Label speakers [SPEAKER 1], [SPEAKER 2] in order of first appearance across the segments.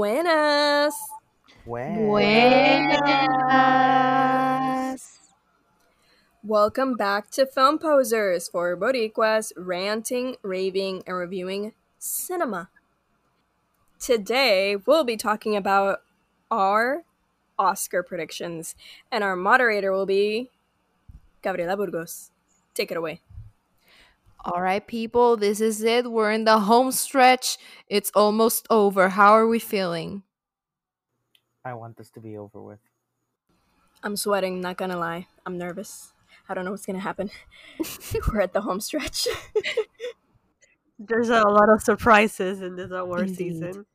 [SPEAKER 1] Buenas.
[SPEAKER 2] Buenas.
[SPEAKER 1] Welcome back to Film Posers for Boricuas ranting, raving, and reviewing cinema. Today, we'll be talking about our Oscar predictions, and our moderator will be Gabriela Burgos. Take it away.
[SPEAKER 2] All right, people, this is it. We're in the home stretch. It's almost over. How are we feeling?
[SPEAKER 3] I want this to be over with.
[SPEAKER 1] I'm sweating, not gonna lie. I'm nervous. I don't know what's gonna happen. We're at the home stretch.
[SPEAKER 4] There's a lot of surprises in this award
[SPEAKER 2] Indeed.
[SPEAKER 4] season.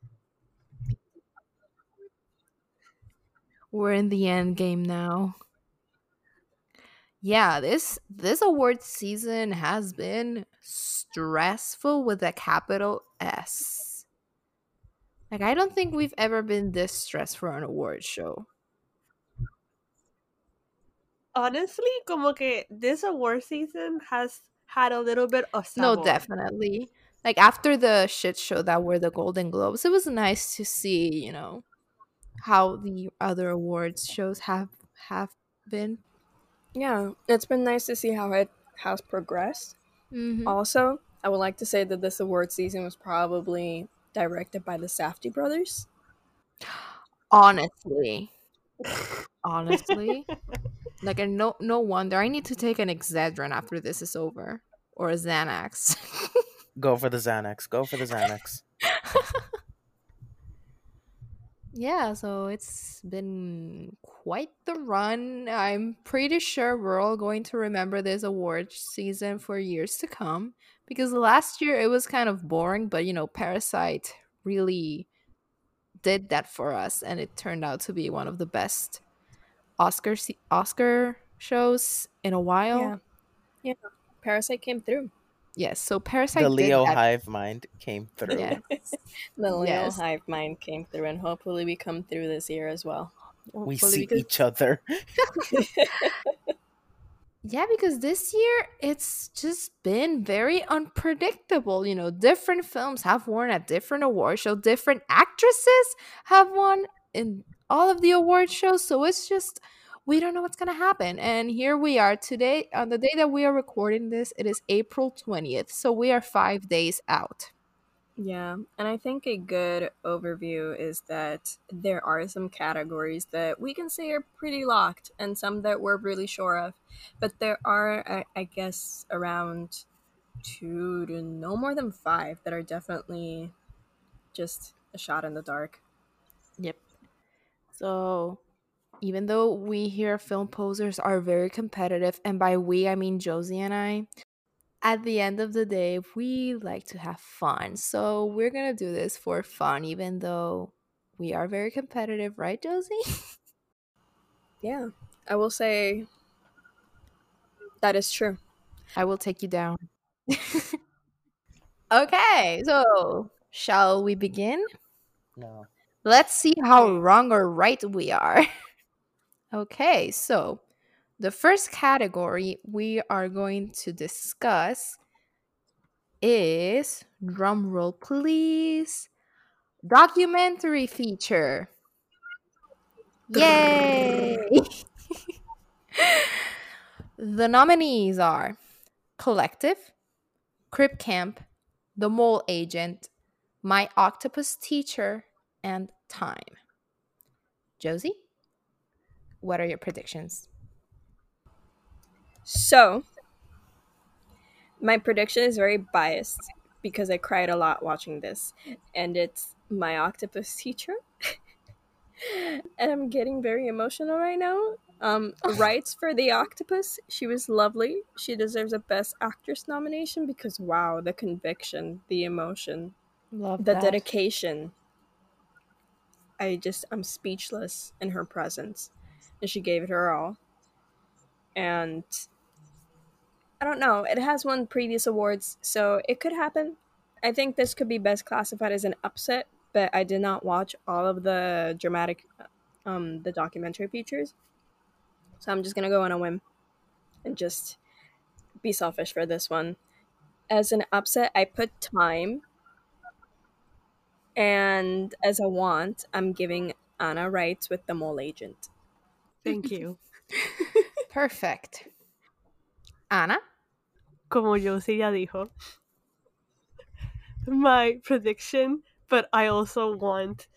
[SPEAKER 2] We're in the end game now. Yeah, this this award season has been stressful with a capital S. Like I don't think we've ever been this stressed for an award show.
[SPEAKER 4] Honestly, como que this award season has had a little bit of
[SPEAKER 2] No, definitely. Like after the shit show that were the Golden Globes, it was nice to see, you know, how the other awards shows have have been.
[SPEAKER 1] Yeah, it's been nice to see how it has progressed.
[SPEAKER 2] Mhm.
[SPEAKER 1] Also, I would like to say that this award season was probably directed by the Safdie brothers.
[SPEAKER 2] Honestly, honestly, like and no no wonder I need to take an Excedrin after this is over or a Xanax.
[SPEAKER 3] Go for the Xanax. Go for the Xanax.
[SPEAKER 2] Yeah, so it's been quite the run. I'm pretty sure we're all going to remember this award season for years to come because last year it was kind of boring, but you know, Parasite really did that for us and it turned out to be one of the best Oscar Oscar shows in a while.
[SPEAKER 1] Yeah. Yeah. Parasite came through.
[SPEAKER 2] Yes, so Parasite
[SPEAKER 3] the Leo
[SPEAKER 2] that.
[SPEAKER 3] hive mind came through.
[SPEAKER 2] Yes.
[SPEAKER 1] The Leo
[SPEAKER 2] Yes.
[SPEAKER 1] hive mind came through, and hopefully we come through this year as well.
[SPEAKER 3] We see
[SPEAKER 2] because-
[SPEAKER 3] each other.
[SPEAKER 2] Yeah, because this year it's just been very unpredictable. You know, different films have won at different award shows, different actresses have won in all of the award shows. So it's just we don't know what's gonna happen. And here we are today on the day that we are recording this. It is April twentieth, so we are five days out.
[SPEAKER 1] Yeah, and I think a good overview is that there are some categories that we can say are pretty locked and some that we're really sure of. But there are, I, I guess, around two to no more than five that are definitely just a shot in the dark.
[SPEAKER 2] Yep. So even though we here film posers are very competitive, and by we I mean Josie and I, at the end of the day, we like to have fun. So we're gonna do this for fun, even though we are very competitive, right, Josie?
[SPEAKER 1] Yeah, I will say that is true.
[SPEAKER 2] I will take you down. okay, so shall we begin?
[SPEAKER 3] No.
[SPEAKER 2] Let's see how wrong or right we are. okay, so the first category we are going to discuss is drum roll please documentary feature. Yay! the nominees are Collective, Crip Camp, The Mole Agent, My Octopus Teacher, and Time. Josie, what are your predictions?
[SPEAKER 1] So, my prediction is very biased because I cried a lot watching this, and it's my octopus teacher. and I'm getting very emotional right now. Um, rights for the octopus. She was lovely. She deserves a Best Actress nomination because wow, the conviction, the emotion,
[SPEAKER 2] Love
[SPEAKER 1] the
[SPEAKER 2] that.
[SPEAKER 1] dedication. I just I'm speechless in her presence, and she gave it her all. And I don't know. It has won previous awards, so it could happen. I think this could be best classified as an upset, but I did not watch all of the dramatic, um, the documentary features. So I'm just gonna go on a whim, and just be selfish for this one. As an upset, I put time And as a want, I'm giving Anna rights with the mole agent.
[SPEAKER 4] Thank you.
[SPEAKER 2] Perfect. Ana?
[SPEAKER 4] Como Josie ya dijo, my prediction, but I also want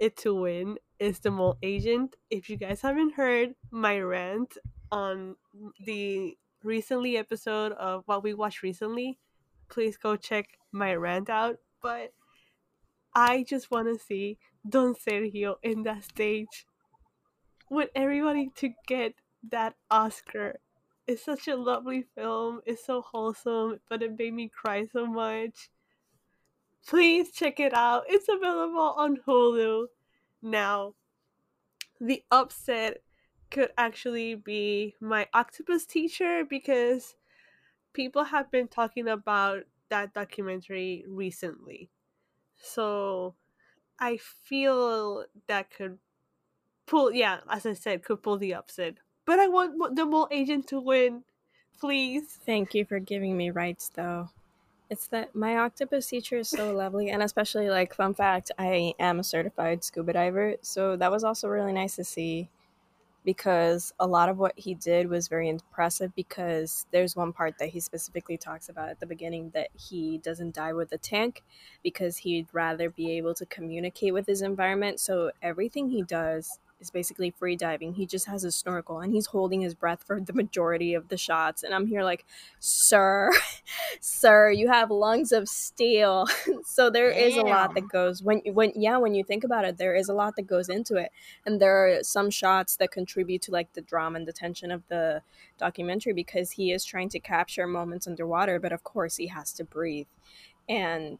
[SPEAKER 4] it to win, is the mole agent. If you guys haven't heard my rant on the recently episode of what we watched recently, please go check my rant out. But I just want to see Don Sergio in that stage with everybody to get that Oscar. It's such a lovely film. It's so wholesome, but it made me cry so much. Please check it out. It's available on Hulu now. The upset could actually be my octopus teacher because people have been talking about that documentary recently. So I feel that could pull, yeah, as I said, could pull the upset. But I want the mole agent to win. Please.
[SPEAKER 1] Thank you for giving me rights, though. It's that my octopus teacher is so lovely, and especially like fun fact, I am a certified scuba diver, so that was also really nice to see because a lot of what he did was very impressive because there's one part that he specifically talks about at the beginning that he doesn't die with the tank because he'd rather be able to communicate with his environment so everything he does is basically free diving. He just has a snorkel and he's holding his breath for the majority of the shots. And i'm here like sir sir you have lungs of steel. So there is a lot that goes when when yeah when you think about it there is a lot that goes into it. And there are some shots that contribute to like the drama and the tension of the documentary because he is trying to capture moments underwater but of course he has to breathe. And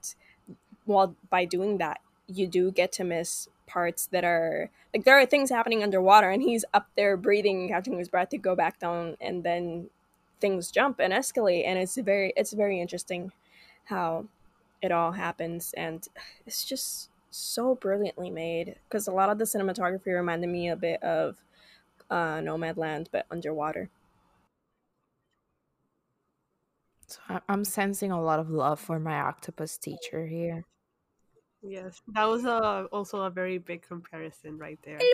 [SPEAKER 1] while by doing that you do get to miss parts that are like there are things happening underwater and he's up there breathing catching his breath to go back down and then things jump and escalate and it's very it's very interesting how it all happens and it's just so brilliantly made because a lot of the cinematography reminded me a bit of uh, Nomadland but underwater.
[SPEAKER 2] So I'm sensing a lot of love for my octopus teacher here.
[SPEAKER 4] Yes, that was a, also a very big comparison right there.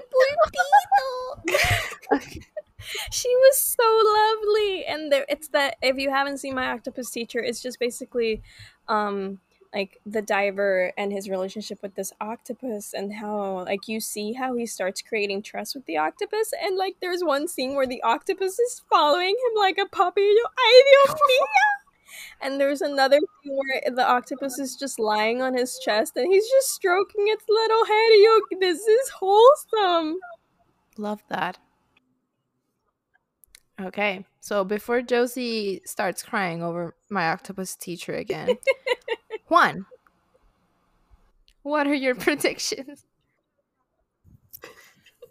[SPEAKER 1] she was so lovely and there it's that if you haven't seen my octopus teacher it's just basically um like the diver and his relationship with this octopus and how like you see how he starts creating trust with the octopus and like there's one scene where the octopus is following him like a puppy Yo, ay Dios mío! And there's another scene where the octopus is just lying on his chest and he's just stroking its little head Yo, this is wholesome
[SPEAKER 2] Love that. Okay, so before Josie starts crying over my octopus teacher again, Juan, what are your predictions?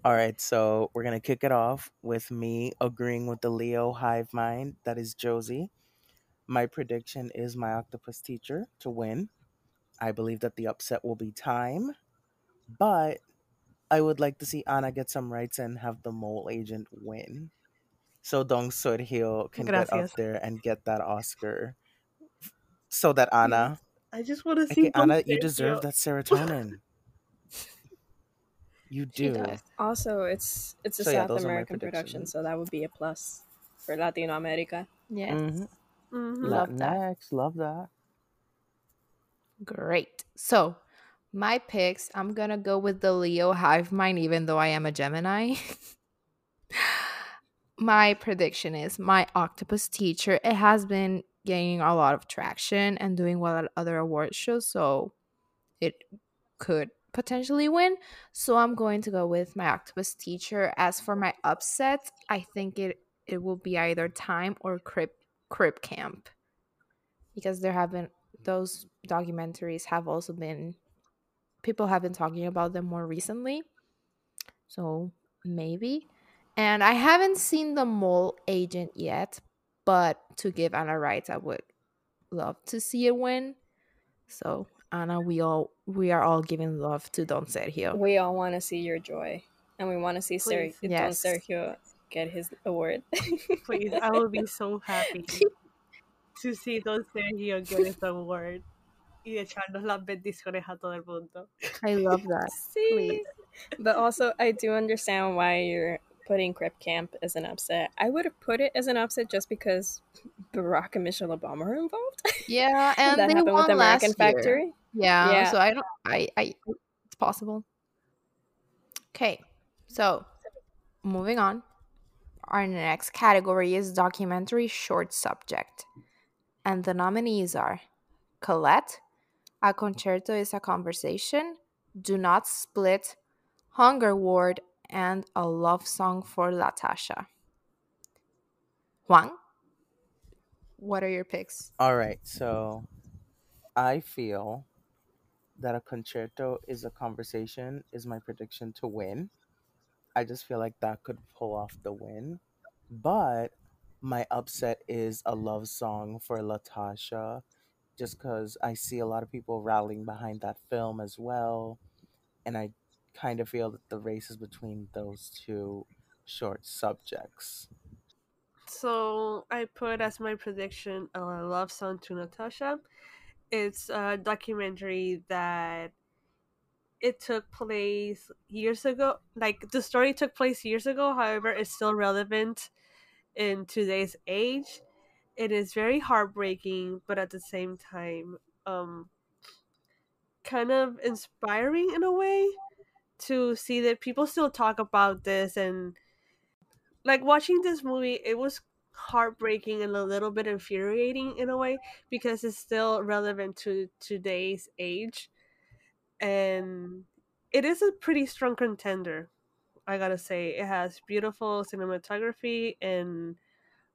[SPEAKER 3] All right, so we're gonna kick it off with me agreeing with the Leo hive mind. That is Josie. My prediction is my octopus teacher to win. I believe that the upset will be time, but I would like to see Anna get some rights and have the mole agent win. So Don Sergio can get up there and get that Oscar. So that Anna,
[SPEAKER 4] I just want to see.
[SPEAKER 3] okay, Anna, you deserve that serotonin. You do.
[SPEAKER 1] Also, it's it's a
[SPEAKER 3] So,
[SPEAKER 1] South
[SPEAKER 3] those are my
[SPEAKER 1] American production, so that would be a plus for Latino America.
[SPEAKER 2] Yes.
[SPEAKER 3] Mhm.
[SPEAKER 4] Mhm.
[SPEAKER 2] Love that.
[SPEAKER 3] Latinx, love that.
[SPEAKER 2] Great. So, my picks, I'm going to go with the Leo hive mind, even though I am a Gemini. my prediction is my octopus teacher. It has been gaining a lot of traction and doing well at other award shows, so it could potentially win. So, I'm going to go with my octopus teacher. As for my upset, I think it it will be either time or crip crip camp because there have been those documentaries have also been people have been talking about them more recently so maybe and i haven't seen the mole agent yet but to give anna rights i would love to see it win so anna we all we are all giving love to don sergio
[SPEAKER 1] We all want to see your joy, and we want to see Ser-
[SPEAKER 4] Please.
[SPEAKER 1] Don
[SPEAKER 2] Yes.
[SPEAKER 1] Sergio get his award.
[SPEAKER 4] Please, I will be so happy to see Don Sergio get his award. y echarnos las bendiciones a todo el mundo.
[SPEAKER 2] I love that.
[SPEAKER 1] See? But also, I do understand why you're putting Crip Camp as an upset. I would have put it as an upset just because Barack and Michelle Obama are involved.
[SPEAKER 2] Yeah, and
[SPEAKER 1] that
[SPEAKER 2] they
[SPEAKER 1] happened
[SPEAKER 2] won
[SPEAKER 1] with
[SPEAKER 2] last
[SPEAKER 1] American
[SPEAKER 2] year.
[SPEAKER 1] Factory.
[SPEAKER 2] Yeah,
[SPEAKER 1] Yeah.
[SPEAKER 2] so I don't. I. I. It's possible. Okay, so moving on. Our next category is documentary short subject, and the nominees are Colette, A Concerto is a Conversation, Do Not Split, Hunger Ward, and A Love Song for Latasha. Juan, what are your picks?
[SPEAKER 3] All right, so I feel that a concerto is a conversation is my prediction to win. I just feel like that could pull off the win. But my upset is a love song for Latasha just cuz I see a lot of people rallying behind that film as well and I kind of feel that the race is between those two short subjects.
[SPEAKER 4] So I put as my prediction a love song to Natasha. It's a documentary that it took place years ago. Like the story took place years ago, however, it's still relevant in today's age. It is very heartbreaking, but at the same time, um, kind of inspiring in a way to see that people still talk about this and like watching this movie it was heartbreaking and a little bit infuriating in a way because it's still relevant to today's age and it is a pretty strong contender i gotta say it has beautiful cinematography and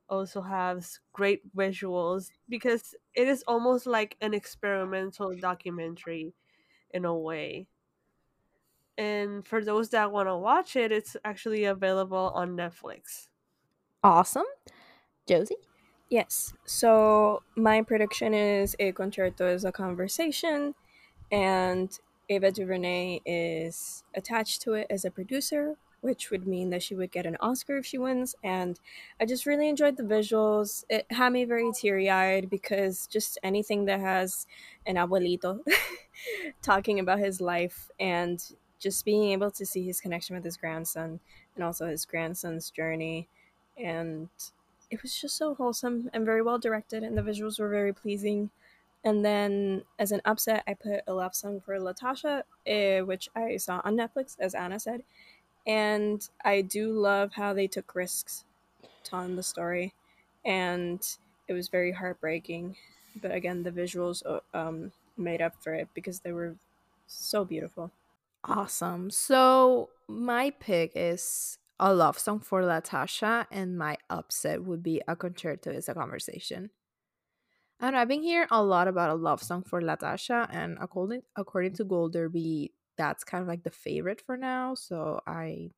[SPEAKER 4] also has great visuals because it is almost like an experimental documentary in a way and for those that want to watch it it's actually available on netflix
[SPEAKER 2] Awesome. Josie?
[SPEAKER 1] Yes. So my prediction is A Concerto is a conversation, and Ava DuVernay is attached to it as a producer, which would mean that she would get an Oscar if she wins. And I just really enjoyed the visuals. It had me very teary eyed because just anything that has an abuelito talking about his life and just being able to see his connection with his grandson and also his grandson's journey and it was just so wholesome and very well directed, and the visuals were very pleasing. And then, as an upset, I put a love song for Latasha, eh, which I saw on Netflix, as Anna said. And I do love how they took risks telling the story, and it was very heartbreaking. But again, the visuals um, made up for it because they were so beautiful.
[SPEAKER 2] Awesome. So my pick is a love song for Latasha, and my upset would be a concerto is a conversation. Know, I've been hearing a lot about a love song for Latasha, and according according to Gold Derby, that's kind of like the favorite for now. So I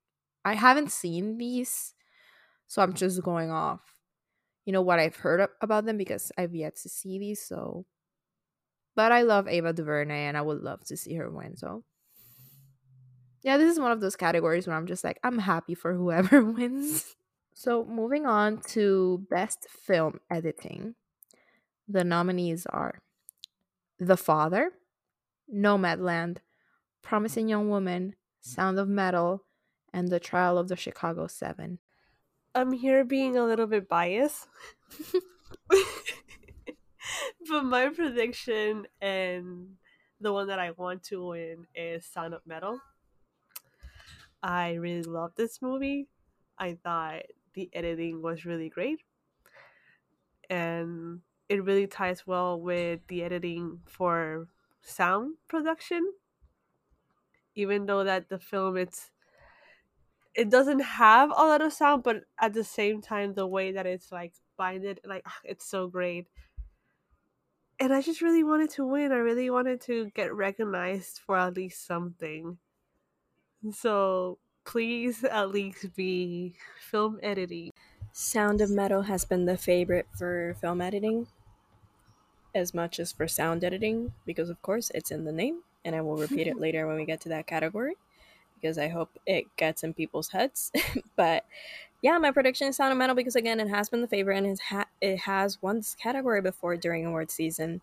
[SPEAKER 2] I haven't seen these, so I'm just going off, you know, what I've heard about them because I've yet to see these. So, but I love Ava DuVernay, and I would love to see her win. So yeah, this is one of those categories where I'm just like, I'm happy for whoever wins. So, moving on to best film editing, the nominees are The Father, Nomadland, Promising Young Woman, Sound of Metal, and The Trial of the Chicago Seven.
[SPEAKER 4] i'm here being a little bit biased but my prediction and the one that i want to win is sound of metal i really love this movie i thought the editing was really great and it really ties well with the editing for sound production. Even though that the film it's it doesn't have a lot of sound but at the same time the way that it's like binded like it's so great. And i just really wanted to win. I really wanted to get recognized for at least something. So please at least be film editing.
[SPEAKER 1] Sound of Metal has been the favorite for film editing as much as for sound editing because, of course, it's in the name, and I will repeat it later when we get to that category because I hope it gets in people's heads. but yeah, my prediction is Sound of Metal because, again, it has been the favorite and it, ha- it has won this category before during award season.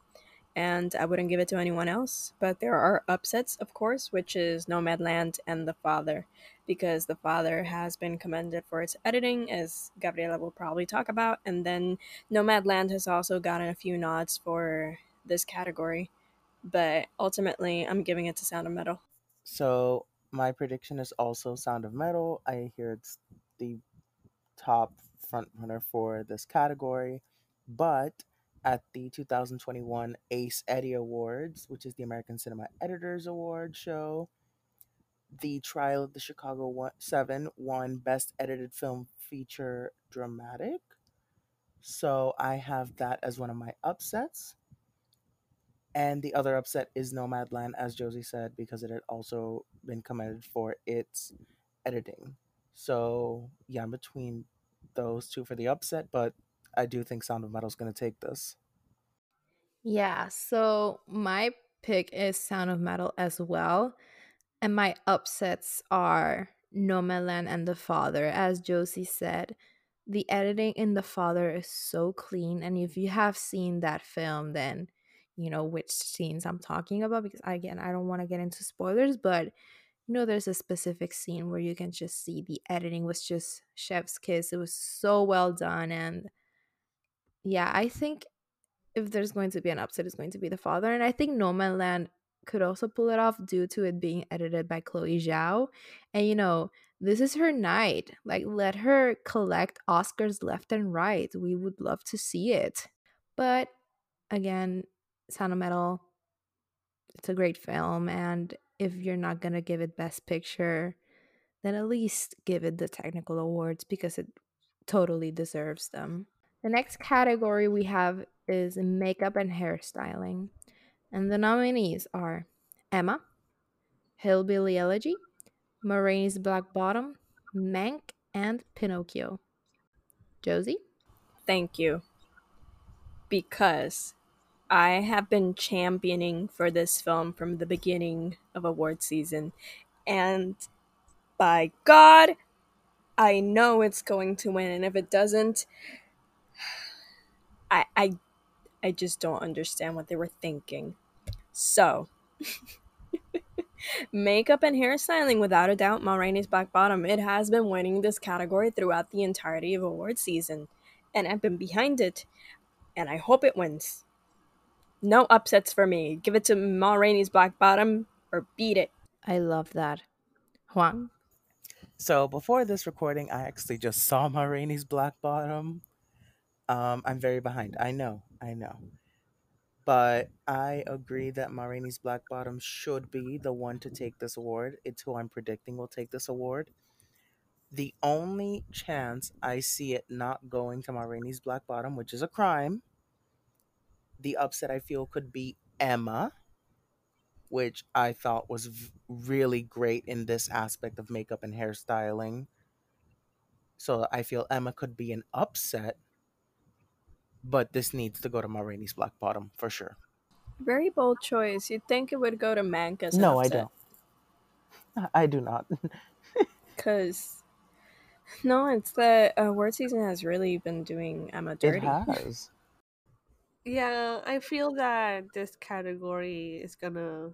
[SPEAKER 1] And I wouldn't give it to anyone else. But there are upsets, of course, which is Nomadland and The Father, because The Father has been commended for its editing, as Gabriela will probably talk about, and then Nomadland has also gotten a few nods for this category. But ultimately, I'm giving it to Sound of Metal.
[SPEAKER 3] So my prediction is also Sound of Metal. I hear it's the top front runner for this category, but at the 2021 Ace Eddie Awards, which is the American Cinema Editors Award show, the Trial of the Chicago 7 won Best Edited Film Feature Dramatic. So I have that as one of my upsets. And the other upset is Nomadland, as Josie said, because it had also been commended for its editing. So yeah, I'm between those two for the upset, but I do think Sound of Metal is going to take this.
[SPEAKER 2] Yeah, so my pick is Sound of Metal as well. And my upsets are Nomadland and The Father. As Josie said, the editing in The Father is so clean. And if you have seen that film, then you know which scenes I'm talking about because again I don't want to get into spoilers, but you know there's a specific scene where you can just see the editing was just chef's kiss. It was so well done and yeah, I think if there's going to be an upset, it's going to be the father. And I think Nomadland could also pull it off due to it being edited by Chloe Zhao. And you know, this is her night. Like let her collect Oscars left and right. We would love to see it. But again, Sound of Metal, it's a great film. And if you're not going to give it Best Picture, then at least give it the technical awards because it totally deserves them. The next category we have is makeup and hairstyling. And the nominees are Emma, Hillbilly Elegy, Ma Rainey's Black Bottom, Mank, and Pinocchio. Josie?
[SPEAKER 1] Thank you. Because I have been championing for this film from the beginning of award season. And by God, I know it's going to win. And if it doesn't, I I I just don't understand what they were thinking. So Makeup and hairstyling, without a doubt, Ma Rainey's Black Bottom. It has been winning this category throughout the entirety of award season. And I've been behind it. And I hope it wins. No upsets for me. Give it to Ma Rainey's Black Bottom or beat it.
[SPEAKER 2] I love that. Juan?
[SPEAKER 3] So before this recording, I actually just saw Ma Rainey's Black Bottom. Um, I'm very behind. I know. I know. But I agree that Ma Rainey's Black Bottom should be the one to take this award. It's who I'm predicting will take this award. The only chance I see it not going to Ma Rainey's Black Bottom, which is a crime, the upset I feel could be Emma, which I thought was v- really great in this aspect of makeup and hairstyling. So I feel Emma could be an upset, but this needs to go to Ma Rainey's Black Bottom for sure.
[SPEAKER 1] Very bold choice. You'd think it would go to Mank as
[SPEAKER 3] No, I don't. I do not.
[SPEAKER 1] Because, no, it's the award uh, season has really been doing Emma dirty.
[SPEAKER 3] it
[SPEAKER 1] dirty.
[SPEAKER 3] has.
[SPEAKER 4] Yeah, I feel that this category is gonna.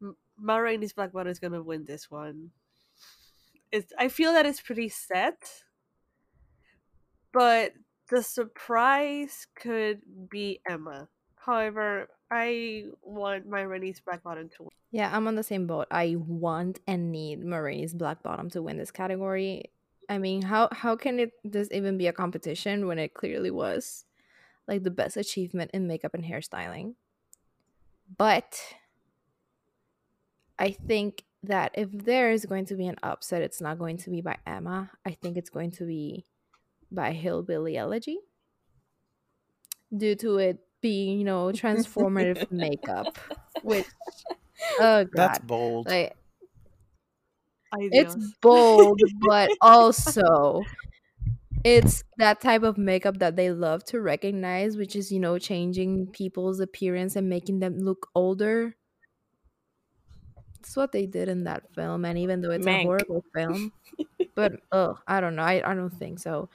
[SPEAKER 4] M- Ma Rainey's Black Bottom is gonna win this one. It's. I feel that it's pretty set, but the surprise could be Emma. However, I want Ma Rainey's Black Bottom to win.
[SPEAKER 2] Yeah, I'm on the same boat. I want and need Ma Rainey's Black Bottom to win this category. I mean, how how can it this even be a competition when it clearly was like the best achievement in makeup and hairstyling? But I think that if there is going to be an upset, it's not going to be by Emma. I think it's going to be by Hillbilly Elegy due to it being, you know, transformative makeup, which oh god,
[SPEAKER 3] That's bold.
[SPEAKER 2] like it's bold, but also it's that type of makeup that they love to recognize, which is, you know, changing people's appearance and making them look older. That's what they did in that film, and even though it's
[SPEAKER 1] Mank.
[SPEAKER 2] a horrible film, but oh, I don't know, I, I don't think so.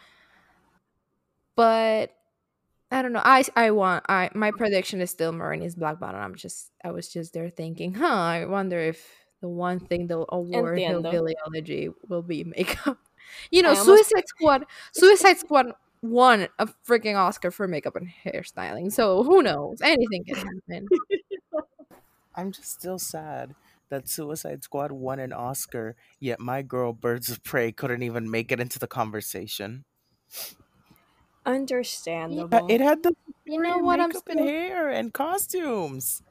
[SPEAKER 2] But I don't know. I I want I my prediction is still Ma Rainey's Black Bottom. I'm just I was just there thinking, huh? I wonder if the one thing they'll award
[SPEAKER 1] Entiendo.
[SPEAKER 2] Hillbilly Elegy will be makeup. You know,
[SPEAKER 1] almost-
[SPEAKER 2] Suicide Squad. Suicide Squad won a freaking Oscar for makeup and hairstyling. So who knows? Anything can happen.
[SPEAKER 3] I'm just still sad that Suicide Squad won an Oscar, yet my girl Birds of Prey couldn't even make it into the conversation.
[SPEAKER 1] Understandable.
[SPEAKER 3] Uh, It had the
[SPEAKER 2] You know what I'm
[SPEAKER 3] makeup
[SPEAKER 2] still
[SPEAKER 3] and hair and costumes.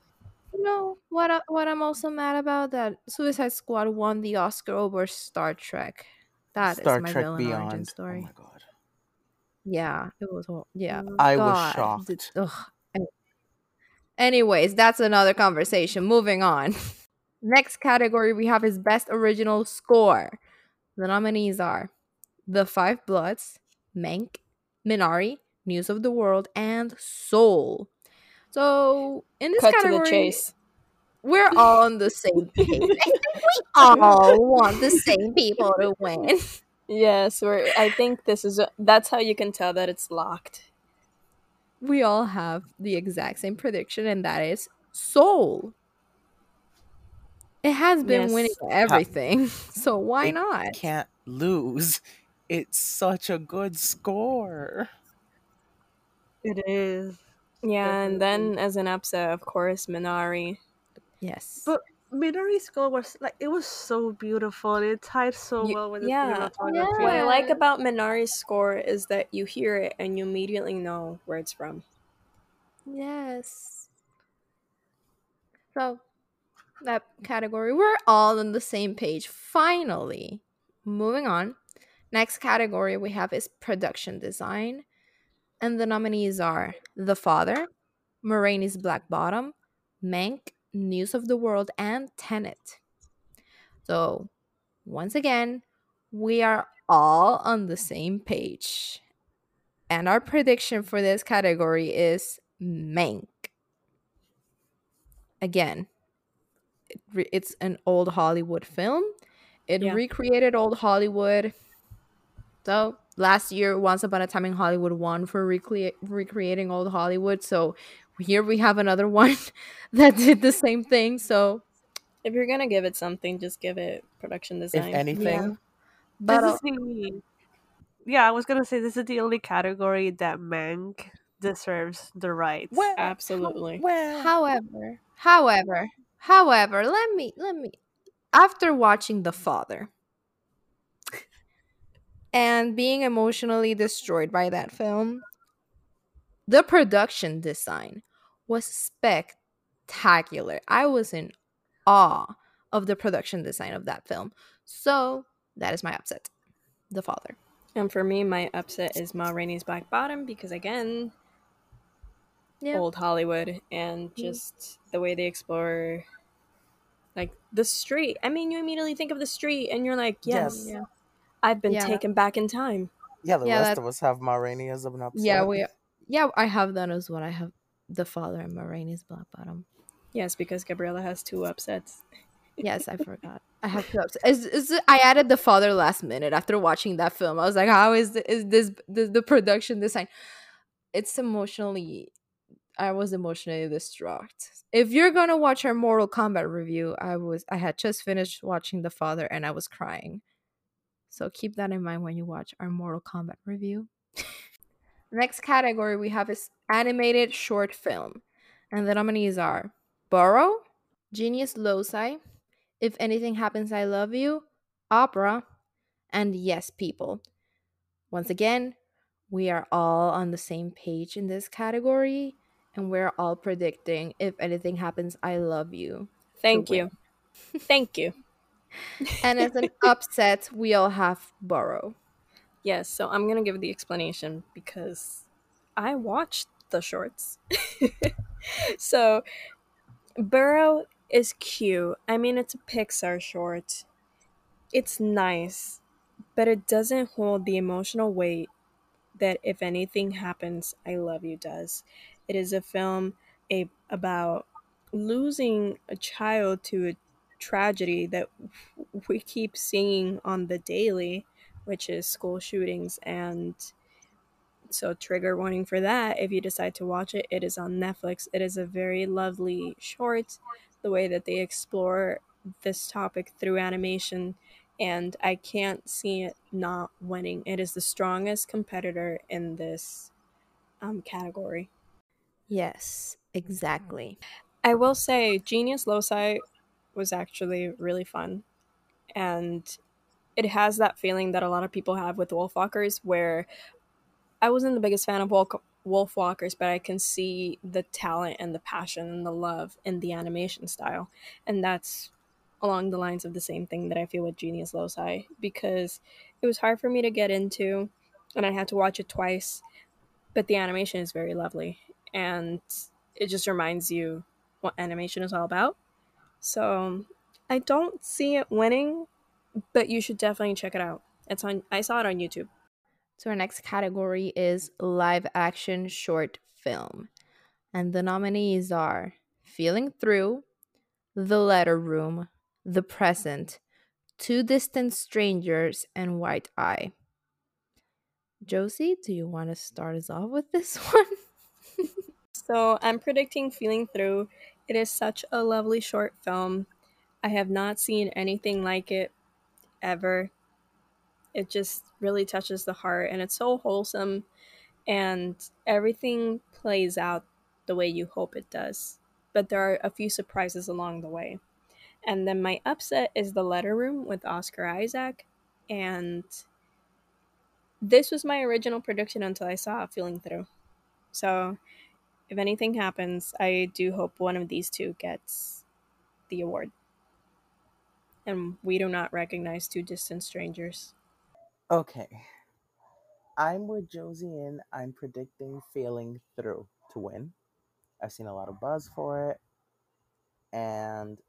[SPEAKER 2] You know what? I, what I'm also mad about that Suicide Squad won the Oscar over Star Trek. That is
[SPEAKER 3] Star
[SPEAKER 2] my
[SPEAKER 3] Trek
[SPEAKER 2] villain origin
[SPEAKER 3] Beyond.
[SPEAKER 2] story.
[SPEAKER 3] Oh my god.
[SPEAKER 2] yeah, it was. hor- Yeah,
[SPEAKER 3] I was shocked.
[SPEAKER 2] th- ugh. Anyways, that's another conversation. Moving on. Next category we have is best original score. The nominees are The Five Bloods, Mank, Minari, News of the World, and Soul. So in this
[SPEAKER 1] Cut to
[SPEAKER 2] category,
[SPEAKER 1] the chase.
[SPEAKER 2] we're all on the same page. I think we all want the same people to win.
[SPEAKER 1] Yes, we're. I think this is. That's how you can tell that it's locked.
[SPEAKER 2] We all have the exact same prediction, and that is Soul. It has been
[SPEAKER 1] Yes.
[SPEAKER 2] winning everything, so why
[SPEAKER 3] It
[SPEAKER 2] not?
[SPEAKER 3] Can't lose. It's such a good score.
[SPEAKER 4] It is.
[SPEAKER 1] Yeah, and then as an upset, of course, Minari.
[SPEAKER 2] Yes.
[SPEAKER 4] But Minari's score was like it was so beautiful it tied so
[SPEAKER 1] You-
[SPEAKER 4] well with the
[SPEAKER 1] yeah. What I like about Minari's score is that you hear it and you immediately know where it's from.
[SPEAKER 2] Yes. So, that category, we're all on the same page. Finally, moving on. Next category we have is production design. And the nominees are The Father, Ma Rainey's Black Bottom, Mank, News of the World, and Tenet. So, once again, we are all on the same page. And our prediction for this category is Mank. Again, it re- it's an old Hollywood film. It
[SPEAKER 1] Yeah.
[SPEAKER 2] recreated old Hollywood. So last year, Once Upon a Time in Hollywood won for recrea- recreating old Hollywood. So here we have another one that did the same thing. So,
[SPEAKER 1] If you're gonna give it something, just give it production design.
[SPEAKER 3] If anything,
[SPEAKER 2] Yeah. but
[SPEAKER 4] This is the yeah, I was gonna say this is the only category that Mank deserves the rights.
[SPEAKER 3] well,
[SPEAKER 1] Absolutely.
[SPEAKER 3] well,
[SPEAKER 2] However, however, however, let me let me after watching The Father and being emotionally destroyed by that film, the production design was spectacular. I was in awe of the production design of that film. So, that is my upset. The Father.
[SPEAKER 1] And for me, my upset is Ma Rainey's Black Bottom because again,
[SPEAKER 2] Yeah.
[SPEAKER 1] old Hollywood and mm-hmm. just the way they explore like the street. I mean, you immediately think of the street and you're like, yes,
[SPEAKER 3] Yes.
[SPEAKER 2] Yeah.
[SPEAKER 1] I've been
[SPEAKER 2] Yeah.
[SPEAKER 1] taken back in time.
[SPEAKER 3] yeah, the
[SPEAKER 2] Yeah,
[SPEAKER 3] rest
[SPEAKER 2] that-
[SPEAKER 3] of us have Ma Rainey as an upset.
[SPEAKER 2] Yeah, we Yeah, I have that as well. I have The Father and Ma Rainey's Black Bottom.
[SPEAKER 1] Yes, because Gabriela has two upsets.
[SPEAKER 2] Yes, I forgot. I have two ups. Is, is I added the father last minute after watching that film. I was like, how is the, is this the, the production design? It's emotionally. I was emotionally distraught. If you're gonna watch our Mortal Kombat review, I was I had just finished watching The Father and I was crying. So keep that in mind when you watch our Mortal Kombat review. Next category we have is animated short film, and the nominees are Burrow, Genius Loci, If Anything Happens, I Love You, Opera, and Yes People. Once again, we are all on the same page in this category, and we're all predicting If Anything Happens, I Love You.
[SPEAKER 1] Thank you. Thank you.
[SPEAKER 2] And as an upset, we all have Burrow.
[SPEAKER 1] Yes, so I'm gonna give the explanation because I watched the shorts. so Burrow is cute. I mean it's a Pixar short. It's nice, but it doesn't hold the emotional weight that if anything happens, I love you does. It is a film a, about losing a child to a tragedy that we keep seeing on the daily which is school shootings and So, trigger warning for that. If you decide to watch it, it is on Netflix. It is a very lovely short, the way that they explore this topic through animation, and I can't see it not winning. It is the strongest competitor in this um, category.
[SPEAKER 2] Yes, exactly.
[SPEAKER 1] I will say, Genius Loci was actually really fun, and it has that feeling that a lot of people have with Wolfwalkers, where I wasn't the biggest fan of Wolf- Wolfwalkers, but I can see the talent and the passion and the love in the animation style, and that's along the lines of the same thing that I feel with Genius Loci because it was hard for me to get into, and I had to watch it twice. But the animation is very lovely, and it just reminds you what animation is all about. So I don't see it winning, but you should definitely check it out. It's on. I saw it on YouTube.
[SPEAKER 2] So our next category is live action short film. And the nominees are Feeling Through, The Letter Room, The Present, Two Distant Strangers, and White Eye. Josie, do you want to start us off with this one?
[SPEAKER 1] so I'm predicting Feeling Through. It is such a lovely short film. I have not seen anything like it ever. It just really touches the heart and it's so wholesome and everything plays out the way you hope it does. But there are a few surprises along the way. And then my upset is The Letter Room with Oscar Isaac. And this was my original prediction until I saw Feeling Through. So if anything happens, I do hope one of these two gets the award. And we do not recognize two distant strangers.
[SPEAKER 3] Okay. I'm with Josie and I'm predicting Feeling Through to win. I've seen a lot of buzz for it and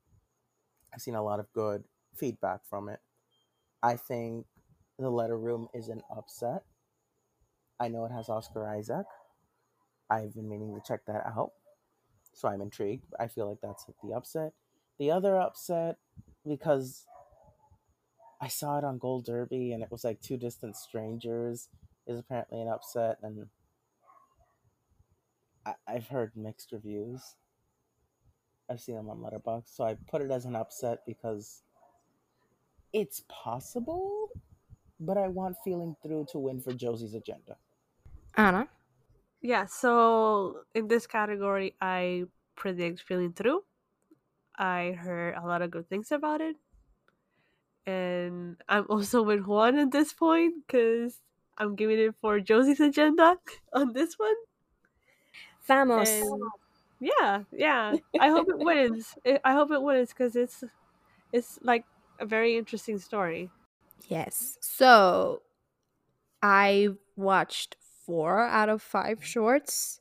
[SPEAKER 3] I've seen a lot of good feedback from it. I think The Letter Room is an upset. I know it has Oscar Isaac. I've been meaning to check that out. So I'm intrigued. I feel like that's the upset. The other upset, because I saw it on Gold Derby and it was like Two Distant Strangers, is apparently an upset. And I- I've heard mixed reviews. I've seen them on Letterboxd, so I put it as an upset because it's possible, but I want Feeling Through to win for Josie's agenda.
[SPEAKER 2] Anna?
[SPEAKER 4] Yeah, so in this category, I predict Feeling Through. I heard a lot of good things about it. And I'm also with Juan at this point because I'm giving it for Josie's agenda on this one.
[SPEAKER 1] Vamos.
[SPEAKER 4] And yeah, yeah. I hope it wins. I- I hope it wins because it's it's like a very interesting story.
[SPEAKER 2] Yes. So I watched four out of five shorts.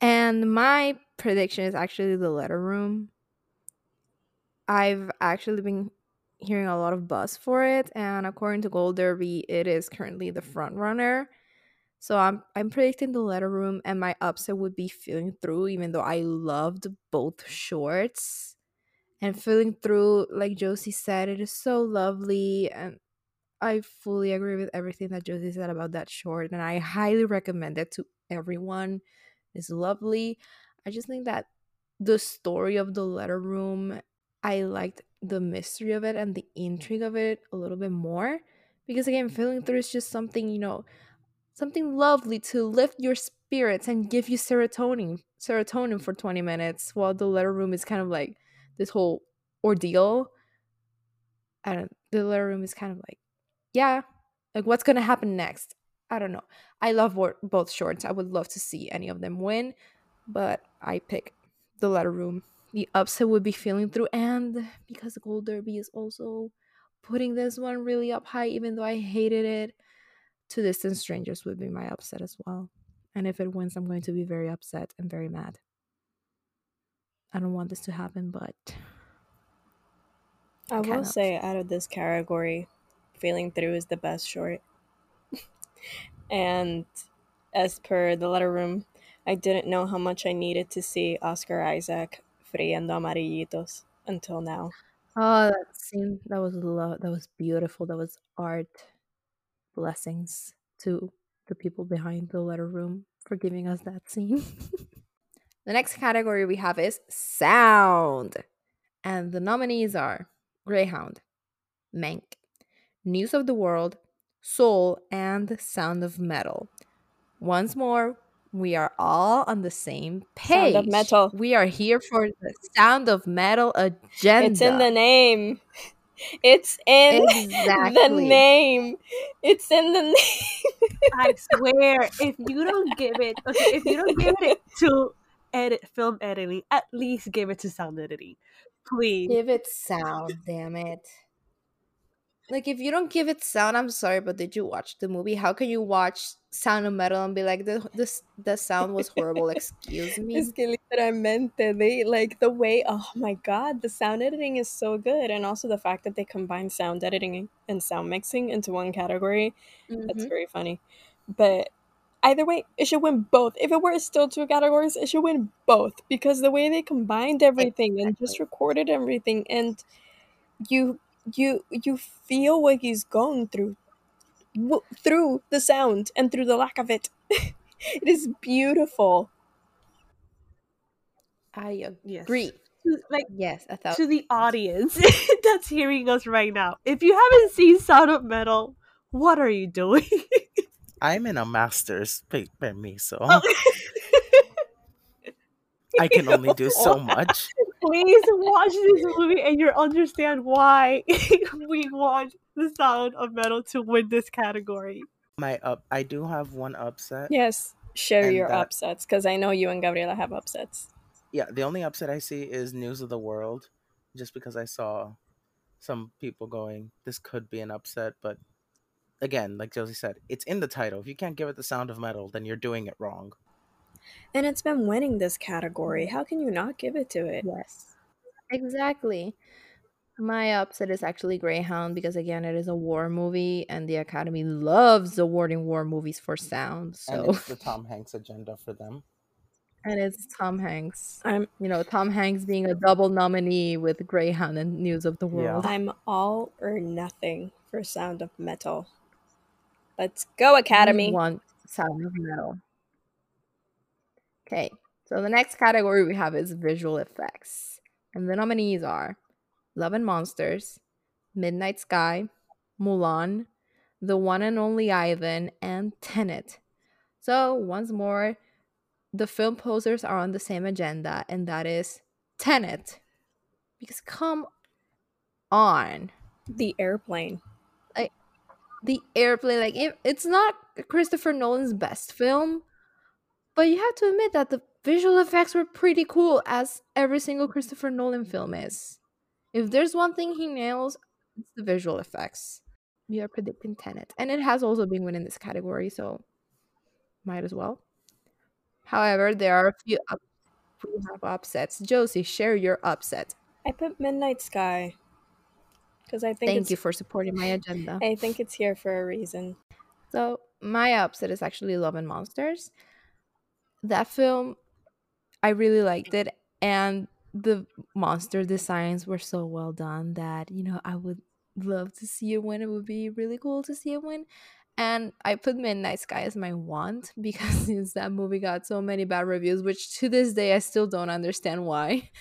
[SPEAKER 2] And my prediction is actually the letter room. I've actually been hearing a lot of buzz for it, and according to Gold Derby, it is currently the front runner. So I'm I'm predicting the letter room, and my upset would be feeling through, even though I loved both shorts. And feeling through, like Josie said, it is so lovely, and I fully agree with everything that Josie said about that short, and I highly recommend it to everyone. It's lovely. I just think that the story of the letter room, I liked the mystery of it and the intrigue of it a little bit more. Because again, feeling through is just something, you know, something lovely to lift your spirits and give you serotonin serotonin for 20 minutes while the letter room is kind of like this whole ordeal. I don't. the letter room is kind of like yeah, like what's gonna happen next? I don't know. I love both shorts. I would love to see any of them win, but I pick the letter room. The upset would be feeling through, and because the Gold Derby is also putting this one really up high, even though I hated it. Two Distant Strangers would be my upset as well. And if it wins, I'm going to be very upset and very mad. I don't want this to happen, but
[SPEAKER 1] I will say, out of this category, Feeling Through is the best short. and as per the letter room, I didn't know how much I needed to see Oscar Isaac friendo amarillitos until now.
[SPEAKER 2] oh, that scene that was love. That was beautiful. That was art. Blessings to the people behind the letter room for giving us that scene. the next category we have is sound. And the nominees are Greyhound, Mank, News of the World, Soul, and Sound of Metal. Once more, we are all on the same page.
[SPEAKER 1] Sound of Metal.
[SPEAKER 2] We are here for the Sound of Metal agenda.
[SPEAKER 1] It's in the name. It's in
[SPEAKER 2] exactly.
[SPEAKER 1] the name. It's in the name.
[SPEAKER 4] I swear, if you don't give it, okay, if you don't give it to edit film editing, at least give it to sound editing, please.
[SPEAKER 2] Give it sound, damn it. Like if you don't give it sound, I'm sorry, but did you watch the movie? How can you watch Sound of Metal and be like the this the sound was horrible? Excuse me.
[SPEAKER 1] Es que literalmente they like the way. Oh my god, the sound editing is so good, and also the fact that they combine sound editing and sound mixing into one category. That's
[SPEAKER 2] Mhm.
[SPEAKER 1] very funny. But either way, it should win both. If it were still two categories, it should win both because the way they combined everything and just recorded everything, and you you you feel what he's going through w- through the sound and through the lack of it. it is beautiful.
[SPEAKER 2] I uh,
[SPEAKER 4] Yes.
[SPEAKER 2] agree.
[SPEAKER 4] To- Like
[SPEAKER 2] Yes, a thousand.
[SPEAKER 4] to the audience that's hearing us right now, if you haven't seen Sound of Metal, what are you doing?
[SPEAKER 3] I'm in a master's pa- permiso.
[SPEAKER 4] Oh.
[SPEAKER 3] I can only do so much.
[SPEAKER 4] Please watch this movie and you'll understand why we want the Sound of Metal to win this category.
[SPEAKER 3] My up, I do have one upset.
[SPEAKER 1] Yes, share your
[SPEAKER 3] that-
[SPEAKER 1] upsets because I know you and Gabriela have upsets.
[SPEAKER 3] Yeah, the only upset I see is News of the World, just because I saw some people going, "This could be an upset," but again, like Josie said, it's in the title. If you can't give it the sound of metal, then you're doing it wrong.
[SPEAKER 1] And it's been winning this category. How can you not give it to it?
[SPEAKER 2] Yes. Exactly. My upset is actually Greyhound because again it is a war movie and the Academy loves awarding war movies for sound.
[SPEAKER 3] And
[SPEAKER 2] So
[SPEAKER 3] it's the Tom Hanks agenda for them.
[SPEAKER 2] and it's Tom Hanks.
[SPEAKER 1] I'm
[SPEAKER 2] You know, Tom Hanks being a double nominee with Greyhound and News of the
[SPEAKER 3] Yeah.
[SPEAKER 2] World.
[SPEAKER 1] I'm all or nothing for Sound of Metal. Let's go, Academy.
[SPEAKER 2] We want Sound of Metal. Okay, so the next category we have is visual effects. And the nominees are Love and Monsters, Midnight Sky, Mulan, The One and Only Ivan, and Tenet. So, once more, the film posers are on the same agenda, and that is Tenet. Because come on
[SPEAKER 1] The airplane.
[SPEAKER 2] the airplane like it, it's not christopher nolan's best film but you have to admit that the visual effects were pretty cool as every single mm-hmm. christopher nolan film is. If there's one thing he nails it's the visual effects. We are predicting tenet and it has also been winning this category so might as well. However there are a few up- we have upsets. Josie share your upset.
[SPEAKER 1] I put Midnight Sky because I think
[SPEAKER 2] thank you for supporting my agenda.
[SPEAKER 1] I think it's here for a reason.
[SPEAKER 2] So my upset is actually Love and Monsters. That film, I really liked it, and the monster designs were so well done that you know I would love to see it win. It would be really cool to see it win. And I put Midnight Sky as my want because since that movie got so many bad reviews, which to this day I still don't understand why.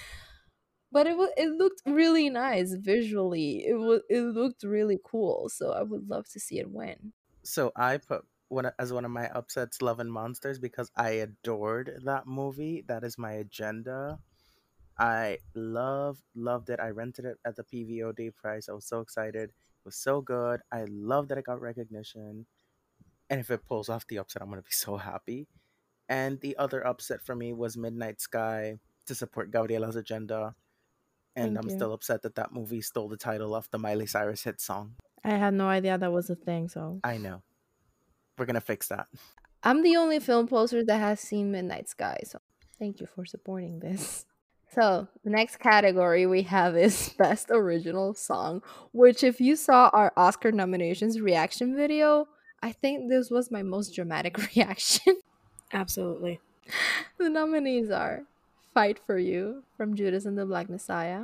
[SPEAKER 2] But it it looked really nice visually. It was it looked really cool. So I would love to see it win.
[SPEAKER 3] So I put one uh, as one of my upsets, Love and Monsters, because I adored that movie. That is my agenda. I love loved it. I rented it at the PVOD price. I was so excited. It was so good. I love that it got recognition. And if it pulls off the upset, I'm gonna be so happy. And the other upset for me was Midnight Sky to support Gabriela's agenda. And
[SPEAKER 2] Thank
[SPEAKER 3] I'm
[SPEAKER 2] you.
[SPEAKER 3] still upset that that movie stole the title off the Miley Cyrus hit song.
[SPEAKER 2] I had no idea that was a thing, so
[SPEAKER 3] I know. We're gonna fix that.
[SPEAKER 2] I'm the only film poser that has seen Midnight Sky, so thank you for supporting this. So, the next category we have is Best Original Song, which, if you saw our Oscar nominations reaction video, I think this was my most dramatic reaction.
[SPEAKER 1] Absolutely.
[SPEAKER 2] the nominees are Fight for You from Judas and the Black Messiah,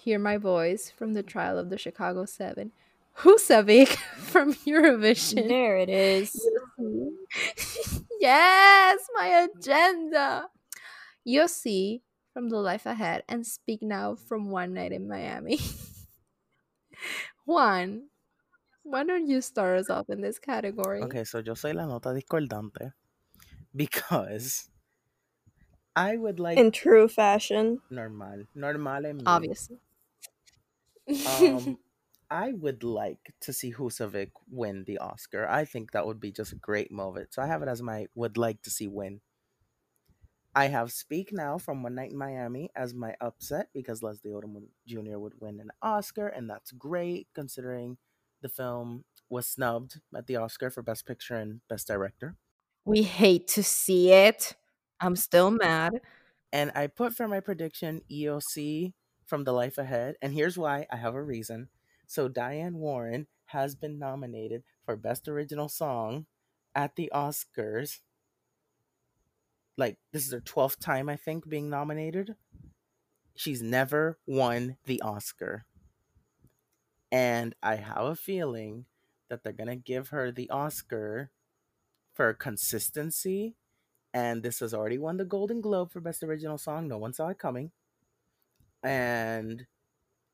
[SPEAKER 2] Hear My Voice from The Trial of the Chicago Seven, Husavik from Eurovision.
[SPEAKER 1] There it is.
[SPEAKER 2] yes, my agenda. Io Sì from The Life Ahead and Speak Now from One Night in Miami. Juan, why don't you start us off in this category?
[SPEAKER 3] Okay, so yo soy la nota discordante because I would like
[SPEAKER 1] In true fashion.
[SPEAKER 3] normal, normal en.
[SPEAKER 2] Obviously.
[SPEAKER 3] Um, I would like to see Husavik win the Oscar. I think that would be just a great moment. So I have it as my would like to see win. I have Speak Now from One Night in Miami as my upset because Leslie Odom Jr. would win an Oscar, and that's great considering the film was snubbed at the Oscar for Best Picture and Best Director.
[SPEAKER 2] we hate to see it. I'm still mad.
[SPEAKER 3] And I put for my prediction Io Sì from The Life Ahead, and here's why I have a reason. So Diane Warren has been nominated for Best Original Song at the Oscars. Like this is her 12th time I think being nominated. She's never won the Oscar. And I have a feeling that they're going to give her the Oscar for consistency and this has already won the Golden Globe for Best Original Song. No one saw it coming. And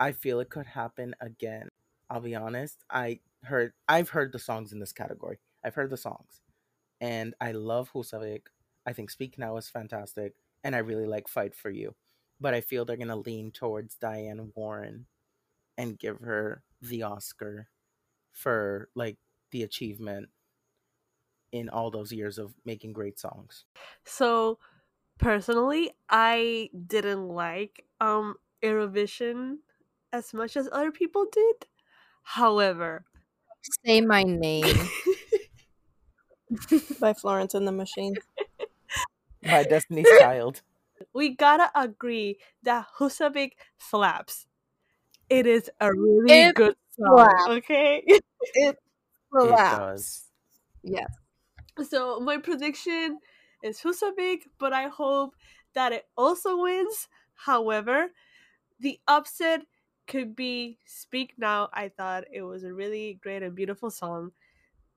[SPEAKER 3] I feel it could happen again. I'll be honest. I heard I've heard the songs in this category. I've heard the songs. And I love Husavik. I think Speak Now is fantastic. And I really like Fight for You. But I feel they're gonna lean towards Diane Warren and give her the Oscar for like the achievement in all those years of making great songs.
[SPEAKER 4] So personally, I didn't like um Eurovision as much as other people did. However,
[SPEAKER 2] Say my name.
[SPEAKER 1] by Florence and the Machine.
[SPEAKER 3] By Destiny's Child.
[SPEAKER 4] we gotta agree that Husavik slaps. It is a really
[SPEAKER 2] It
[SPEAKER 4] good song.
[SPEAKER 2] slaps.
[SPEAKER 4] Okay.
[SPEAKER 3] It does.
[SPEAKER 2] yes.
[SPEAKER 4] So my prediction is Husavik, but I hope that it also wins. However, the upset could be Speak Now. I thought it was a really great and beautiful song.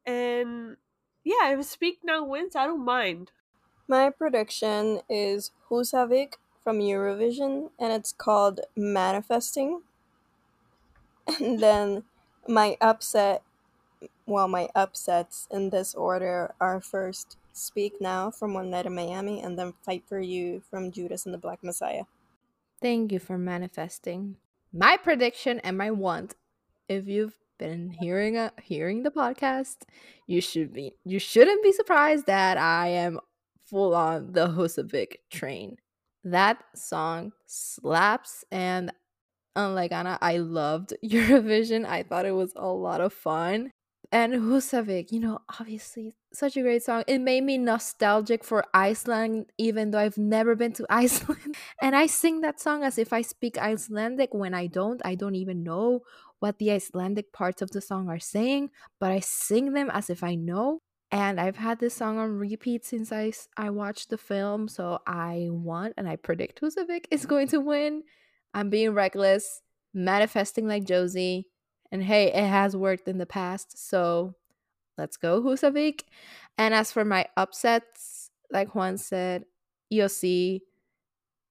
[SPEAKER 4] And yeah, if Speak Now wins, I don't mind.
[SPEAKER 1] My prediction is Husavik from Eurovision, and it's called Manifesting. And then my upset, well, my upsets in this order are first Speak Now from One Night in Miami, and then Fight for You from Judas and the Black Messiah.
[SPEAKER 2] Thank you for manifesting. My prediction and my want. If you've been hearing a, hearing the podcast, you should be you shouldn't be surprised that I am full on the Husavik train. That song slaps and unlike Anna, I loved Eurovision. I thought it was a lot of fun. And Husavik, you know, obviously such a great song. It made me nostalgic for Iceland, even though I've never been to Iceland. And I sing that song as if I speak Icelandic when I don't. I don't even know what the Icelandic parts of the song are saying, but I sing them as if I know. And I've had this song on repeat since I, I watched the film, so I want and I predict Husavik is going to win. I'm being reckless, manifesting like Josie. And hey, it has worked in the past, so let's go, Husavik. And as for my upsets, like Juan said, Io Sì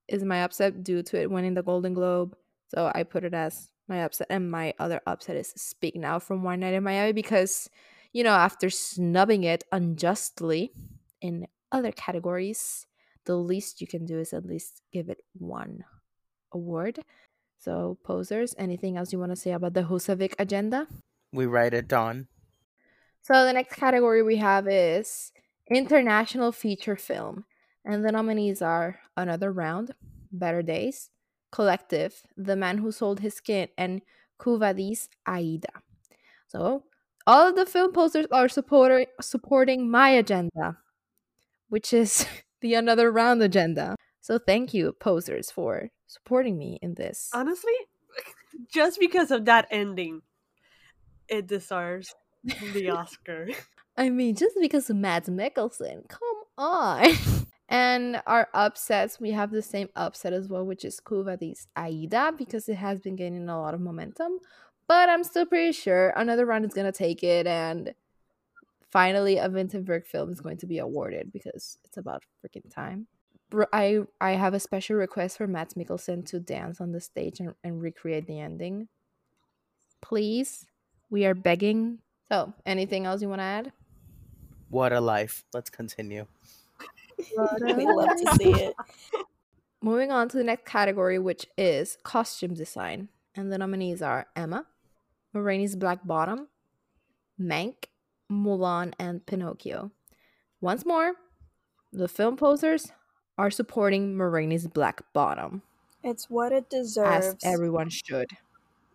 [SPEAKER 2] is my upset due to it winning the Golden Globe. So I put it as my upset. And my other upset is Speak Now from One Night in Miami because, you know, after snubbing it unjustly in other categories, the least you can do is at least give it one award. So, posers, anything else you want to say about the Husavik agenda?
[SPEAKER 3] We write it down.
[SPEAKER 2] So the next category we have is international feature film, and the nominees are Another Round, Better Days, Collective, The Man Who Sold His Skin, and Quo Vadis Aida. So all of the film posers are supporter- supporting my agenda, which is the Another Round agenda. So thank you, posers, for supporting me in this.
[SPEAKER 4] Honestly, just because of that ending, it deserves the Oscar.
[SPEAKER 2] I mean, just because of Mads Mikkelsen, come on. and our upsets, we have the same upset as well, which is Quo Vadis Aida, because it has been gaining a lot of momentum. But I'm still pretty sure another round is gonna take it, and finally a Vinterberg film is going to be awarded because it's about freaking time. I I have a special request for Mads Mikkelsen to dance on the stage and, and recreate the ending. Please, we are begging. So, anything else you want to add?
[SPEAKER 3] What a life. Let's continue.
[SPEAKER 1] we love to see it.
[SPEAKER 2] Moving on to the next category, which is costume design. And the nominees are Emma, Ma Rainey's Black Bottom, Mank, Mulan, and Pinocchio. Once more, the film posers are supporting Ma Black Bottom.
[SPEAKER 1] It's what it deserves.
[SPEAKER 2] As everyone should.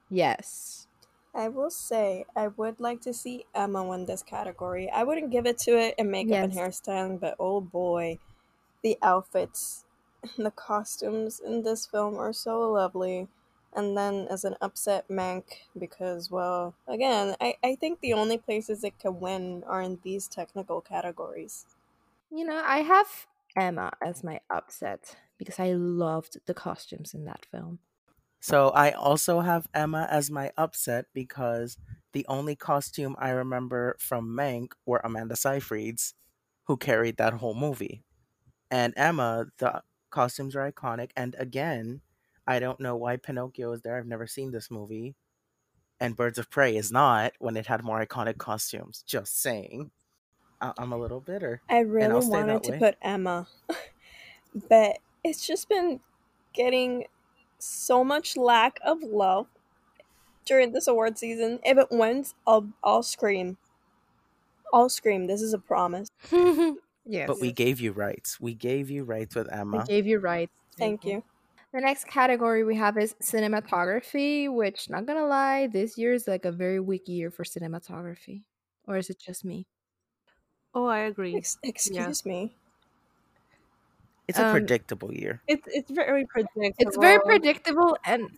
[SPEAKER 2] Yes.
[SPEAKER 1] I will say, I would like to see Emma win this category. I wouldn't give it to it in makeup yes. and hairstyling, but oh boy, the outfits and the costumes in this film are so lovely. And then as an upset Mank, because, well, again, I, I think the only places it can win are in these technical categories.
[SPEAKER 2] You know, I have Emma as my upset because I loved the costumes in that film.
[SPEAKER 3] So I also have Emma as my upset because the only costume I remember from Mank were Amanda Seyfried's, who carried that whole movie. And Emma, the costumes are iconic. And again, I don't know why Pinocchio is there. I've never seen this movie. And Birds of Prey is not when it had more iconic costumes. Just saying. I- am a little bitter.
[SPEAKER 1] I really wanted to put Emma, but it's just been getting so much lack of love during this award season. If it wins, I'll I'll scream. I'll scream. This is a promise.
[SPEAKER 3] yes. But we gave you rights. We gave you rights with Emma.
[SPEAKER 2] We gave you rights.
[SPEAKER 1] Thank you.
[SPEAKER 2] The next category we have is cinematography, which not gonna lie, this year is like a very weak year for cinematography. Or is it just me?
[SPEAKER 4] Oh, I agree.
[SPEAKER 1] Ex- excuse yeah. me.
[SPEAKER 3] It's a um, predictable year.
[SPEAKER 4] It's it's very predictable.
[SPEAKER 2] It's very predictable and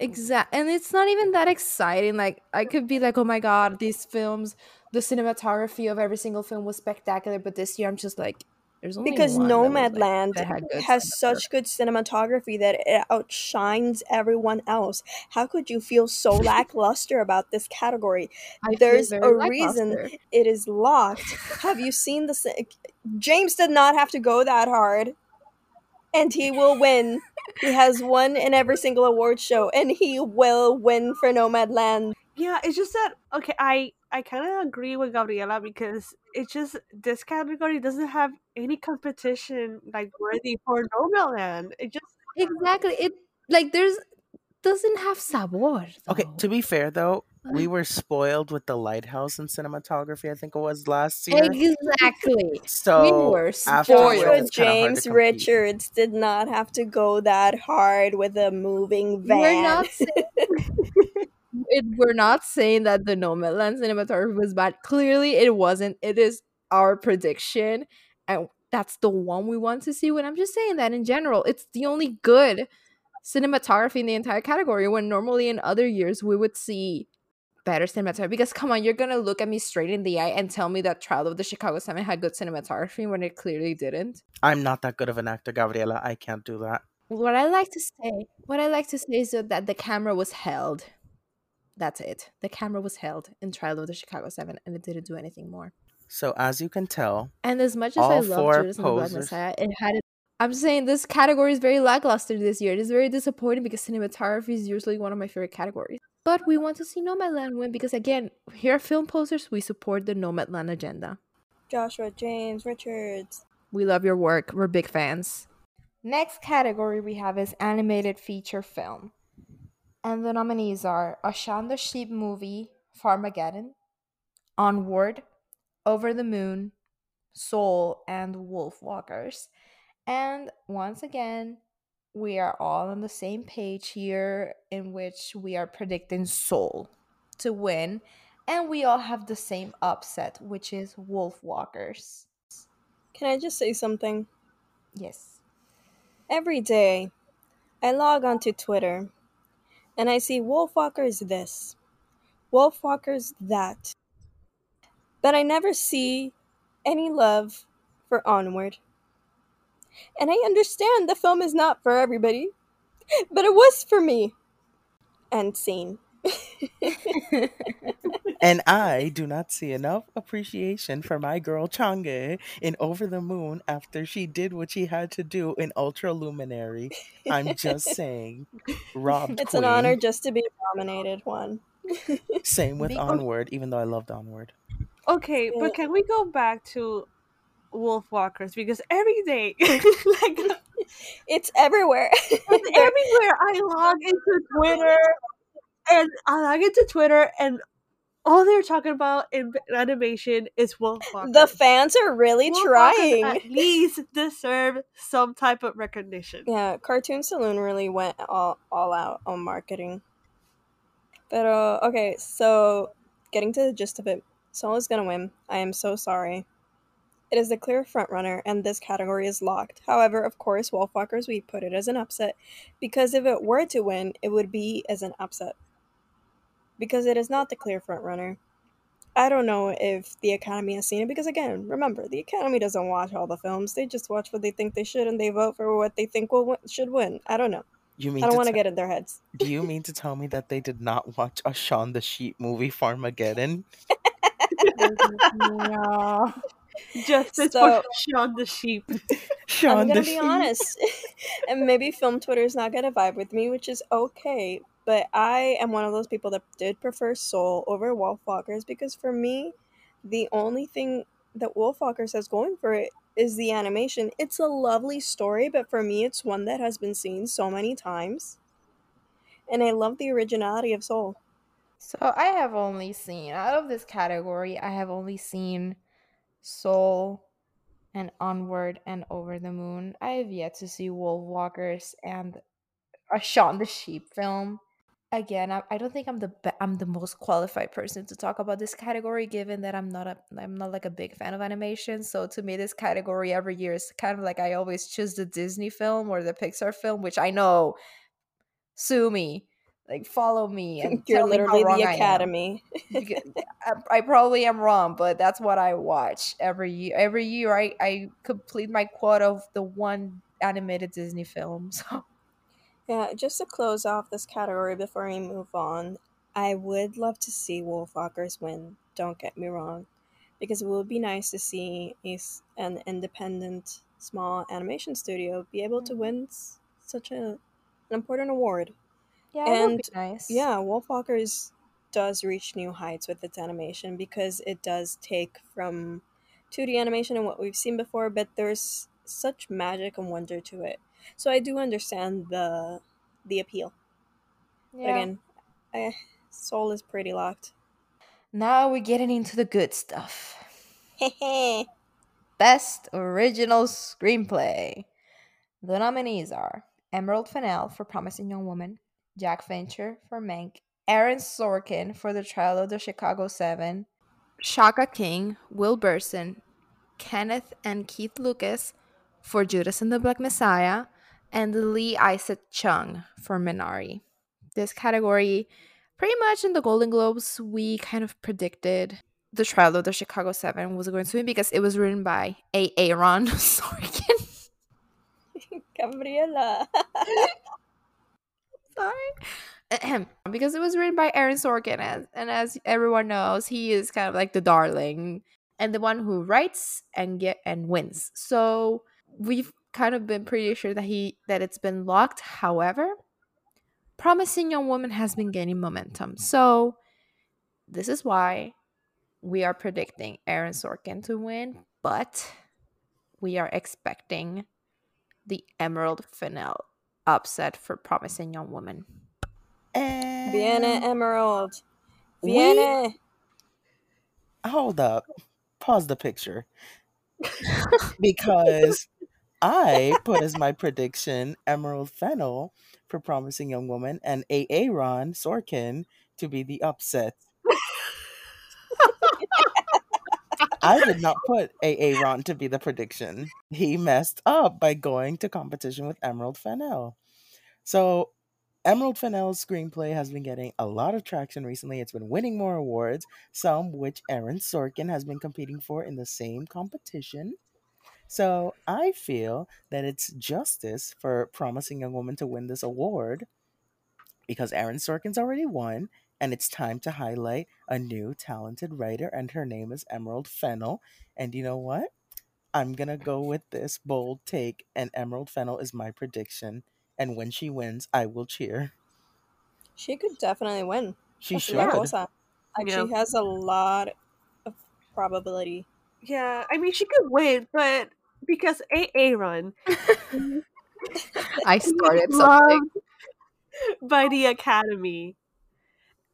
[SPEAKER 2] exact and it's not even that exciting. Like I could be like, oh my god, these films, the cinematography of every single film was spectacular, but this year I'm just like,
[SPEAKER 1] there's only because Nomadland has such good cinematography that it outshines everyone else. How could you feel so lackluster about this category? I There's a reason it is locked. Have you seen the? James did not have to go that hard, and he will win. he has won in every single award show, and he will win for Nomadland.
[SPEAKER 4] Yeah, it's just that okay. I I kind of agree with Gabriela because it's just this category doesn't have any competition like worthy for Nomadland. It just
[SPEAKER 2] exactly it like there's doesn't have sabor.
[SPEAKER 3] Though. Okay, to be fair though, we were spoiled with the lighthouse and cinematography. I think it was last year.
[SPEAKER 2] Exactly.
[SPEAKER 3] So
[SPEAKER 2] we were spoiled.
[SPEAKER 1] James Richards did not have to go that hard with a moving van.
[SPEAKER 2] We're not it, we're not saying that the Nomadland cinematography was bad. Clearly, it wasn't. It is our prediction, and that's the one we want to see. When I'm just saying that in general, it's the only good cinematography in the entire category. When normally in other years we would see better cinematography. Because come on, you're gonna look at me straight in the eye and tell me that Trial of the Chicago Seven had good cinematography when it clearly didn't.
[SPEAKER 3] I'm not that good of an actor, Gabriela. I can't do that.
[SPEAKER 2] What I like to say, what I like to say is that the camera was held that's it. The camera was held in Trial of the Chicago Seven, and it didn't do anything more.
[SPEAKER 3] So as you can tell,
[SPEAKER 2] and as much as I love Judas and the Black Messiah, it had. It, I'm saying this category is very lackluster this year. It is very disappointing because cinematography is usually one of my favorite categories. But we want to see Nomadland win because again, here are film posers. We support the Nomadland agenda.
[SPEAKER 1] Joshua James Richards.
[SPEAKER 2] We love your work. We're big fans. Next category we have is animated feature film. And the nominees are A Shaun the Sheep movie, Farmageddon, Onward, Over the Moon, Soul, and Wolfwalkers. And once again, we are all on the same page here in which we are predicting Soul to win. And we all have the same upset, which is Wolfwalkers.
[SPEAKER 1] Can I just say something?
[SPEAKER 2] Yes.
[SPEAKER 1] Every day, I log onto Twitter and I see Wolfwalkers this, Wolfwalkers that. But I never see any love for Onward. And I understand the film is not for everybody, but it was for me. And scene.
[SPEAKER 3] And I do not see enough appreciation for my girl Chang'e in Over the Moon after she did what she had to do in Ultraluminary. I'm just saying. Robbed
[SPEAKER 1] it's
[SPEAKER 3] queen.
[SPEAKER 1] an honor just to be a nominated one.
[SPEAKER 3] Same with
[SPEAKER 2] Because-
[SPEAKER 3] Onward, even though I loved Onward.
[SPEAKER 4] Okay, but can we go back to wolf walkers because every day, like
[SPEAKER 1] It's everywhere.
[SPEAKER 4] it's everywhere. I log into Twitter and I log into Twitter and all they're talking about in animation is wolf walkers.
[SPEAKER 1] the fans are really
[SPEAKER 4] Wolf walkers
[SPEAKER 1] trying.
[SPEAKER 4] at least deserve some type of recognition.
[SPEAKER 1] Yeah, Cartoon Saloon really went all, all out on marketing. But uh, okay, so getting to the gist of it, Soul is gonna win. I am so sorry. It is the clear frontrunner, and this category is locked. However, of course, Wolfwalkers, we put it as an upset, because if it were to win, it would be as an upset. Because it is not the clear frontrunner. I don't know if the Academy has seen it, because again, remember, the Academy doesn't watch all the films. They just watch what they think they should, and they vote for what they think will win, should win. I don't know.
[SPEAKER 3] You mean
[SPEAKER 1] I don't want to
[SPEAKER 3] te-
[SPEAKER 1] get in their heads.
[SPEAKER 3] Do you mean to tell me that they did not watch a Shaun the Sheep movie, Farmageddon?
[SPEAKER 2] no.
[SPEAKER 4] Justice
[SPEAKER 1] So-
[SPEAKER 4] for Shaun the Sheep.
[SPEAKER 3] Shaun
[SPEAKER 1] I'm gonna be
[SPEAKER 3] Sheep.
[SPEAKER 1] honest, and maybe film Twitter is not gonna vibe with me, which is okay. But I am one of those people that did prefer Soul over Wolfwalkers because for me, the only thing that Wolfwalkers has going for it is the animation. It's a lovely story, but for me, it's one that has been seen so many times, and I love the originality of Soul.
[SPEAKER 2] So I have only seen out of this category, I have only seen Soul and Onward and Over the Moon. I have yet to see Wolf Walkers and a Shaun the Sheep film. Again, I, I don't think I'm the be- I'm the most qualified person to talk about this category, given that I'm not a I'm not like a big fan of animation. So to me, this category every year is kind of like I always choose the Disney film or the Pixar film, which I know sue me, like follow me, and
[SPEAKER 1] You're
[SPEAKER 2] tell me how
[SPEAKER 1] literally the
[SPEAKER 2] I.
[SPEAKER 1] Academy.
[SPEAKER 2] Because I, I probably am wrong, but that's what I watch every year. Every year, I I complete my quota of the one animated Disney film. So
[SPEAKER 1] Yeah, just to close off this category before we move on, I would love to see Wolfwalkers win. Don't get me wrong, because it would be nice to see a an independent, small animation studio be able to
[SPEAKER 2] Mhm.
[SPEAKER 1] win s- such a, an important award.
[SPEAKER 2] yeah, it would
[SPEAKER 1] And,
[SPEAKER 2] be nice.
[SPEAKER 1] Yeah, Wolfwalkers does reach new heights with its animation because it does take from 2D animation and what we've seen before, but there's such magic and wonder to it. So I do understand the the appeal. But again, I, Soul is pretty locked.
[SPEAKER 2] Now we're getting into the good stuff.
[SPEAKER 1] Hehe.
[SPEAKER 2] Best original screenplay. The nominees are Emerald Fennell for Promising Young Woman, Jack Fincher for Mank, Aaron Sorkin for The Trial of the Chicago Seven, Shaka King, Will Berson, Kenneth and Keith Lucas for Judas and the Black Messiah, and Lee Isaac Chung for Minari. This category, pretty much in the Golden Globes, we kind of predicted the trial of the Chicago Seven was going to win because it was written by A. Aaron Sorkin.
[SPEAKER 1] Gabriela.
[SPEAKER 2] Sorry. Because it was written by Aaron Sorkin, and, and as everyone knows, he is kind of like the darling and the one who writes and get and wins. So we've kind of been pretty sure that he that it's been locked. However, Promising Young Woman has been gaining momentum. So this is why we are predicting Aaron Sorkin to win, but we are expecting the Emerald Fennell upset for Promising Young Woman.
[SPEAKER 3] And
[SPEAKER 1] Vienna Emerald.
[SPEAKER 3] We- Hold up. Pause the picture. because I put as my prediction Emerald Fennell for Promising Young Woman and A.A. Ron Sorkin to be the upset. I did not put A.A. Ron to be the prediction. He messed up by going to competition with Emerald Fennell. So, Emerald Fennell's screenplay has been getting a lot of traction recently. It's been winning more awards, some which Aaron Sorkin has been competing for in the same competition. So, I feel that it's justice for Promising Young Woman to win this award because Aaron Sorkin's already won and it's time to highlight a new talented writer, and her name is Emerald Fennell. And you know what? I'm gonna go with this bold take, and Emerald Fennell is my prediction. And when she wins, I will cheer.
[SPEAKER 1] She could definitely win.
[SPEAKER 3] She
[SPEAKER 1] That's
[SPEAKER 3] should.
[SPEAKER 1] Rosa. Actually
[SPEAKER 4] Yeah.
[SPEAKER 1] has a lot of probability.
[SPEAKER 4] Yeah, I mean she could win, but because A Aaron
[SPEAKER 2] I started something.
[SPEAKER 4] by the Academy.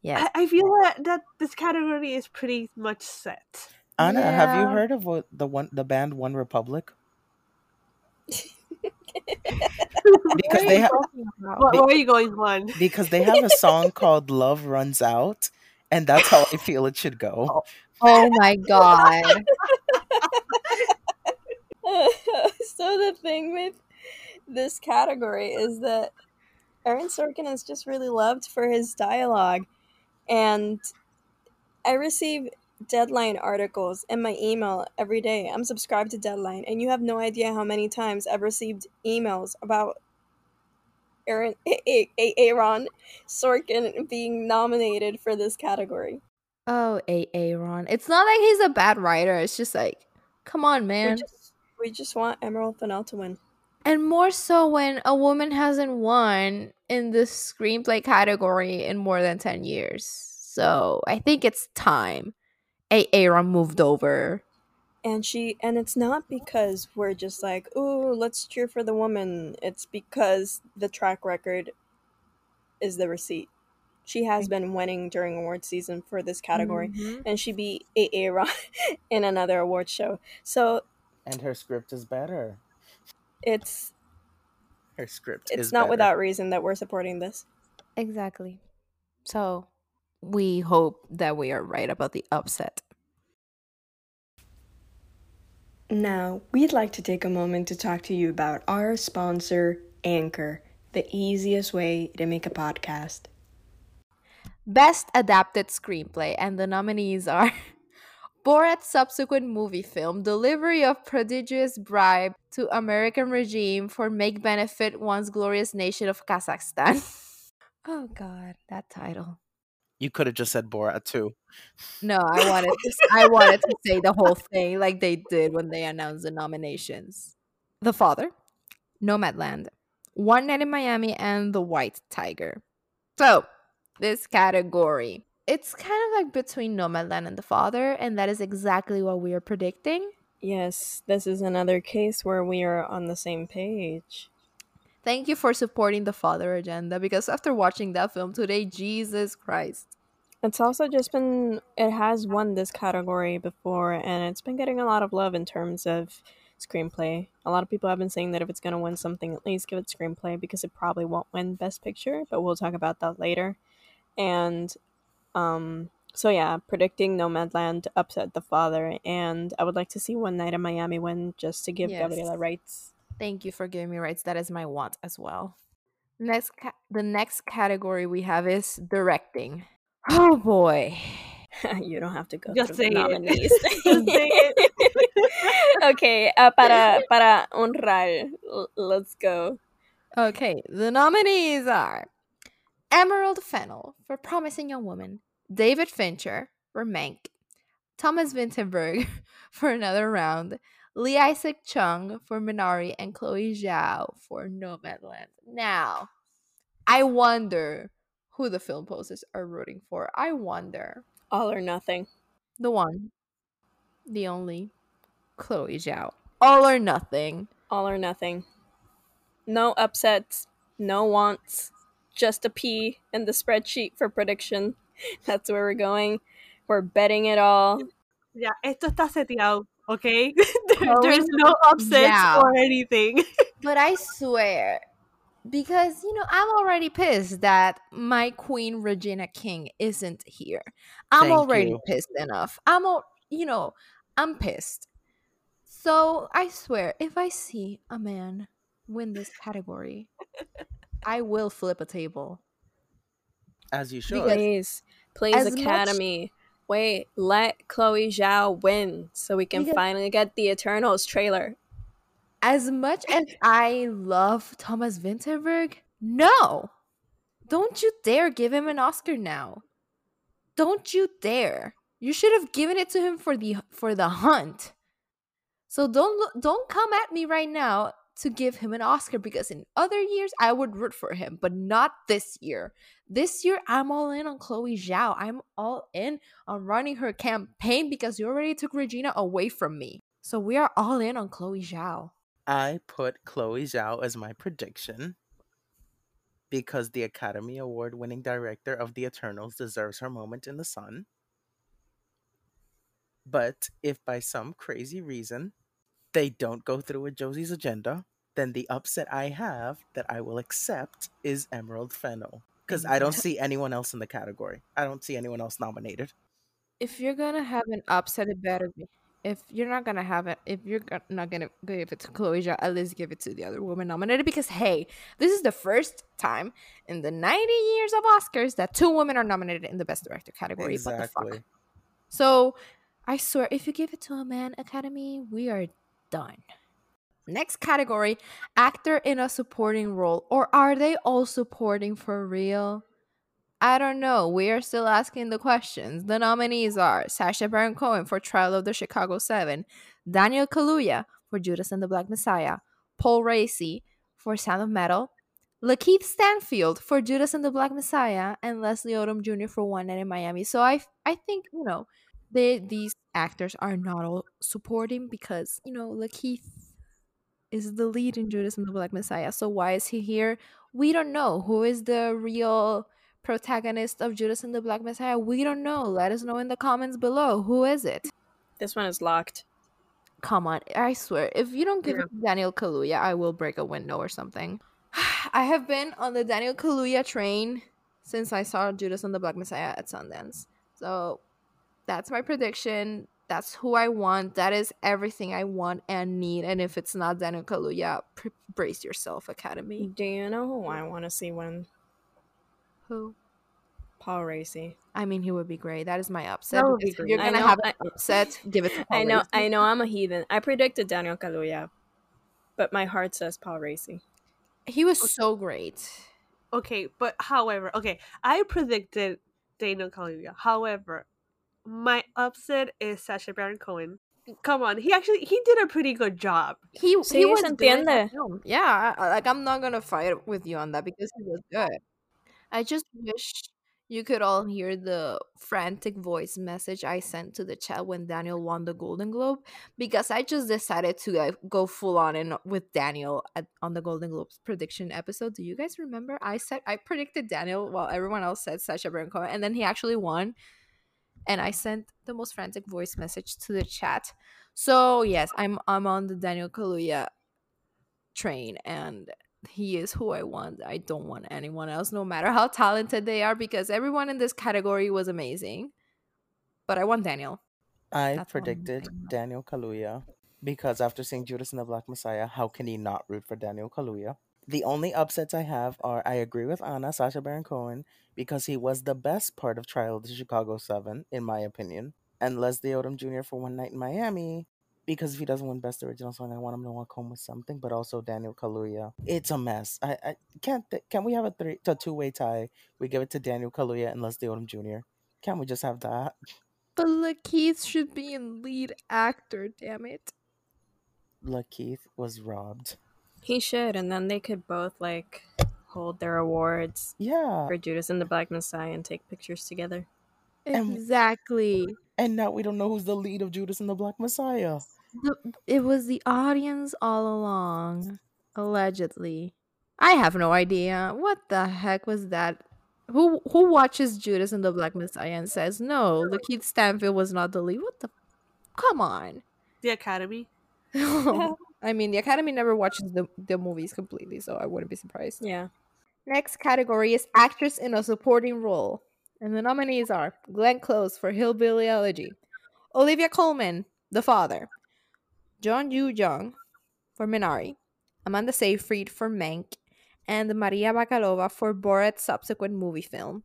[SPEAKER 2] Yeah.
[SPEAKER 4] I, I feel that, that this category is pretty much set.
[SPEAKER 3] Anna, have you heard of what the one the band One Republic? because they have
[SPEAKER 4] What,
[SPEAKER 3] Be-
[SPEAKER 4] where are you going on?
[SPEAKER 3] because they have a song called Love Runs Out, and that's how I feel it should go.
[SPEAKER 2] Oh, oh my god.
[SPEAKER 1] so the thing with this category is that Aaron Sorkin is just really loved for his dialogue, and I receive Deadline articles in my email every day. I'm subscribed to Deadline, and you have no idea how many times I've received emails about Aaron A- A- Aaron Sorkin being nominated for this category.
[SPEAKER 2] Oh, A Aaron. It's not like he's a bad writer. It's just like, come on, man.
[SPEAKER 1] just, we just want Emerald Fennell to win.
[SPEAKER 2] And more so when a woman hasn't won in the screenplay category in more than 10 years. So I think it's time. A Aaron moved over.
[SPEAKER 1] and she and it's not because we're just like ooh let's cheer for the woman it's because the track record is the receipt she has been winning during award season for this category
[SPEAKER 2] Mhm.
[SPEAKER 1] and she beat aa Ron in another award show so
[SPEAKER 3] And her script is better.
[SPEAKER 1] it's
[SPEAKER 3] Her script
[SPEAKER 1] it's
[SPEAKER 3] is
[SPEAKER 1] not
[SPEAKER 3] better.
[SPEAKER 1] without reason that we're supporting this
[SPEAKER 2] Exactly. So we hope that we are right about the upset.
[SPEAKER 1] now we'd like to take a moment to talk to you about our sponsor anchor the easiest way to make a podcast
[SPEAKER 2] Best Adapted Screenplay, and the nominees are Borat's subsequent movie film, Delivery of Prodigious Bribe to American Regime for Make Benefit Once Glorious Nation of Kazakhstan. oh god, that title.
[SPEAKER 3] You could have just said Borat too.
[SPEAKER 2] No, I wanted to, I wanted to say the whole thing like they did when they announced the nominations. The Father, Nomadland, One Night in Miami, and The White Tiger. So, this category, it's kind of like between Nomadland and The Father, and that is exactly what we are predicting.
[SPEAKER 1] Yes, this is another case where we are on the same page.
[SPEAKER 2] Thank you for supporting the Father agenda because after watching that film today, Jesus Christ.
[SPEAKER 1] It's also just been, it has won this category before, and it's been getting a lot of love in terms of screenplay. A lot of people have been saying that if it's going to win something, at least give it screenplay because it probably won't win Best Picture, but we'll talk about that later. And, um, so yeah, predicting Nomadland to upset the father, and I would like to see One Night in Miami win just to give
[SPEAKER 2] Yes.
[SPEAKER 1] Gabriela rights.
[SPEAKER 2] Thank you for giving me rights. That is my want as well. Next, ca- the next category we have is directing. Oh boy.
[SPEAKER 1] you don't have to go
[SPEAKER 4] Just
[SPEAKER 1] through
[SPEAKER 4] say
[SPEAKER 1] nominees.
[SPEAKER 4] Just say it.
[SPEAKER 1] okay, uh, para para honrar, l- let's go.
[SPEAKER 2] Okay, the nominees are Emerald Fennell for Promising Young Woman, David Fincher for Mank, Thomas Vinterberg for Another Round, Lee Isaac Chung for Minari, and Chloe Zhao for Nomadland. Now, I wonder who the film posers are rooting for. I wonder.
[SPEAKER 1] All or nothing.
[SPEAKER 2] The one, the only, Chloe Zhao. All or nothing.
[SPEAKER 1] All or nothing. No upsets, no wants, just a P in the spreadsheet for prediction. That's where we're going. We're betting it all.
[SPEAKER 4] Yeah, esto está seteado, okay? There-
[SPEAKER 2] Chloe
[SPEAKER 4] There's no upsets
[SPEAKER 2] Zhao.
[SPEAKER 4] or anything.
[SPEAKER 2] But I swear, because you know, I'm already pissed that my queen Regina King isn't here. I'm
[SPEAKER 3] Thank
[SPEAKER 2] already
[SPEAKER 3] you.
[SPEAKER 2] pissed enough. I'm all, you know, I'm pissed. So I swear, if I see a man win this category, I will flip a table.
[SPEAKER 3] As you should.
[SPEAKER 1] Please, please,
[SPEAKER 2] As much-
[SPEAKER 1] Academy. Wait, let Chloe Zhao win so we can
[SPEAKER 2] Because-
[SPEAKER 1] finally get the Eternals trailer.
[SPEAKER 2] As much as I love Thomas Vinterberg, no, don't you dare give him an Oscar now. don't you dare. You should have given it to him for the for the hunt. So don't look, don't come at me right now to give him an Oscar because in other years I would root for him, but not this year. This year I'm all in on Chloe Zhao. I'm all in on running her campaign because you already took Regina away from me. So we are all in on Chloe Zhao.
[SPEAKER 3] I put Chloe Zhao as my prediction because the Academy Award winning director of The Eternals deserves her moment in the sun. But if by some crazy reason they don't go through with Josie's agenda, then the upset I have that I will accept is Emerald Fennell. Because I don't mm-hmm. see anyone else in the category. I don't see anyone else nominated.
[SPEAKER 2] If you're gonna have an upset, it better be. If you're not gonna have it, if you're not gonna give it to Chloe Zhao, at least give it to the other woman nominated. Because hey, this is the first time in the 90 years of Oscars that two women are nominated in the Best Director category. What the fuck?
[SPEAKER 3] Exactly.
[SPEAKER 2] So I swear, if you give it to a man, Academy, we are done. Next category actor in a supporting role. Or are they all supporting for real? I don't know. We are still asking the questions. The nominees are Sacha Baron Cohen for Trial of the Chicago Seven, Daniel Kaluuya for Judas and the Black Messiah, Paul Raci for Sound of Metal, Lakeith Stanfield for Judas and the Black Messiah, and Leslie Odom Jr. for One Night in Miami. So I, I think you know, they these actors are not all supporting because you know Lakeith is the lead in Judas and the Black Messiah. So why is he here? We don't know. Who is the real protagonist of Judas and the Black Messiah? We don't know. Let us know in the comments below. Who is it?
[SPEAKER 1] This one is locked.
[SPEAKER 2] Come on, I swear, if you don't give
[SPEAKER 4] Yeah.
[SPEAKER 2] Daniel Kaluuya, I will break a window or something. I have been on the Daniel Kaluuya train since I saw Judas and the Black Messiah at Sundance. So that's my prediction. That's who I want. That is everything I want and need. And if it's not Daniel Kaluuya, pr- brace yourself, Academy.
[SPEAKER 1] Do you know who I want to see win?
[SPEAKER 2] Who?
[SPEAKER 1] Paul Raci.
[SPEAKER 2] I mean, he would be great. That is my upset.
[SPEAKER 4] That would be great.
[SPEAKER 2] you're gonna
[SPEAKER 1] know-
[SPEAKER 2] have an upset, give it to Paul
[SPEAKER 1] I know,
[SPEAKER 2] Raci.
[SPEAKER 1] I know, I'm a heathen. I predicted Daniel Kaluuya, but my heart says Paul Raci.
[SPEAKER 2] He was so great.
[SPEAKER 4] Okay, but however, okay, I predicted Daniel Kaluuya. However, my upset is Sacha Baron Cohen. Come on, he actually he did a pretty good job.
[SPEAKER 2] He,
[SPEAKER 1] Sí,
[SPEAKER 2] he was in
[SPEAKER 1] entiende.
[SPEAKER 2] film. Yeah, like I'm not gonna fight with you on that because he was good. I just wish you could all hear the frantic voice message I sent to the chat when Daniel won the Golden Globe because I just decided to uh, go full on in with Daniel at, on the Golden Globes prediction episode. Do you guys remember? I said I predicted Daniel while everyone else said Sacha Baron Cohen, and then he actually won. And I sent the most frantic voice message to the chat. So yes, I'm I'm on the Daniel Kaluuya train, and he is who I want. I don't want anyone else, no matter how talented they are, because everyone in this category was amazing. But I want Daniel.
[SPEAKER 3] I
[SPEAKER 2] That's
[SPEAKER 3] predicted. Daniel Kaluuya because after seeing Judas and the Black Messiah, how can he not root for Daniel Kaluuya? The only upsets I have are I agree with Anna, Sacha Baron Cohen, because he was the best part of Trial of the Chicago Seven, in my opinion, and Leslie Odom Jr. for One Night in Miami, because if he doesn't win Best Original Song, I want him to walk home with something, but also Daniel Kaluuya. It's a mess. I, I can't. Th- can we have a three, a two way tie? We give it to Daniel Kaluuya and Leslie Odom Jr. Can't we just have that?
[SPEAKER 2] But Lakeith should be in lead actor. Damn it.
[SPEAKER 3] Lakeith was robbed.
[SPEAKER 1] He should, and then they could both like hold their awards
[SPEAKER 3] Yeah.
[SPEAKER 1] for Judas and the Black Messiah and take pictures together.
[SPEAKER 2] Exactly.
[SPEAKER 3] And now we don't know who's the lead of Judas and the Black Messiah.
[SPEAKER 2] The, it was the audience all along, allegedly. I have no idea. What the heck was that? Who who watches Judas and the Black Messiah and says no? Lakeith Stanfield was not the lead. What the? Come on.
[SPEAKER 4] The Academy.
[SPEAKER 2] I mean, the Academy never watches the the movies completely, so I wouldn't be surprised.
[SPEAKER 1] Yeah.
[SPEAKER 2] Next category is actress in a supporting role. And the nominees are Glenn Close for Hillbilly Elegy, Olivia Colman, The Father, Youn Yuh-jung for Minari, Amanda Seyfried for Mank, and Maria Bakalova for Borat's subsequent movie film.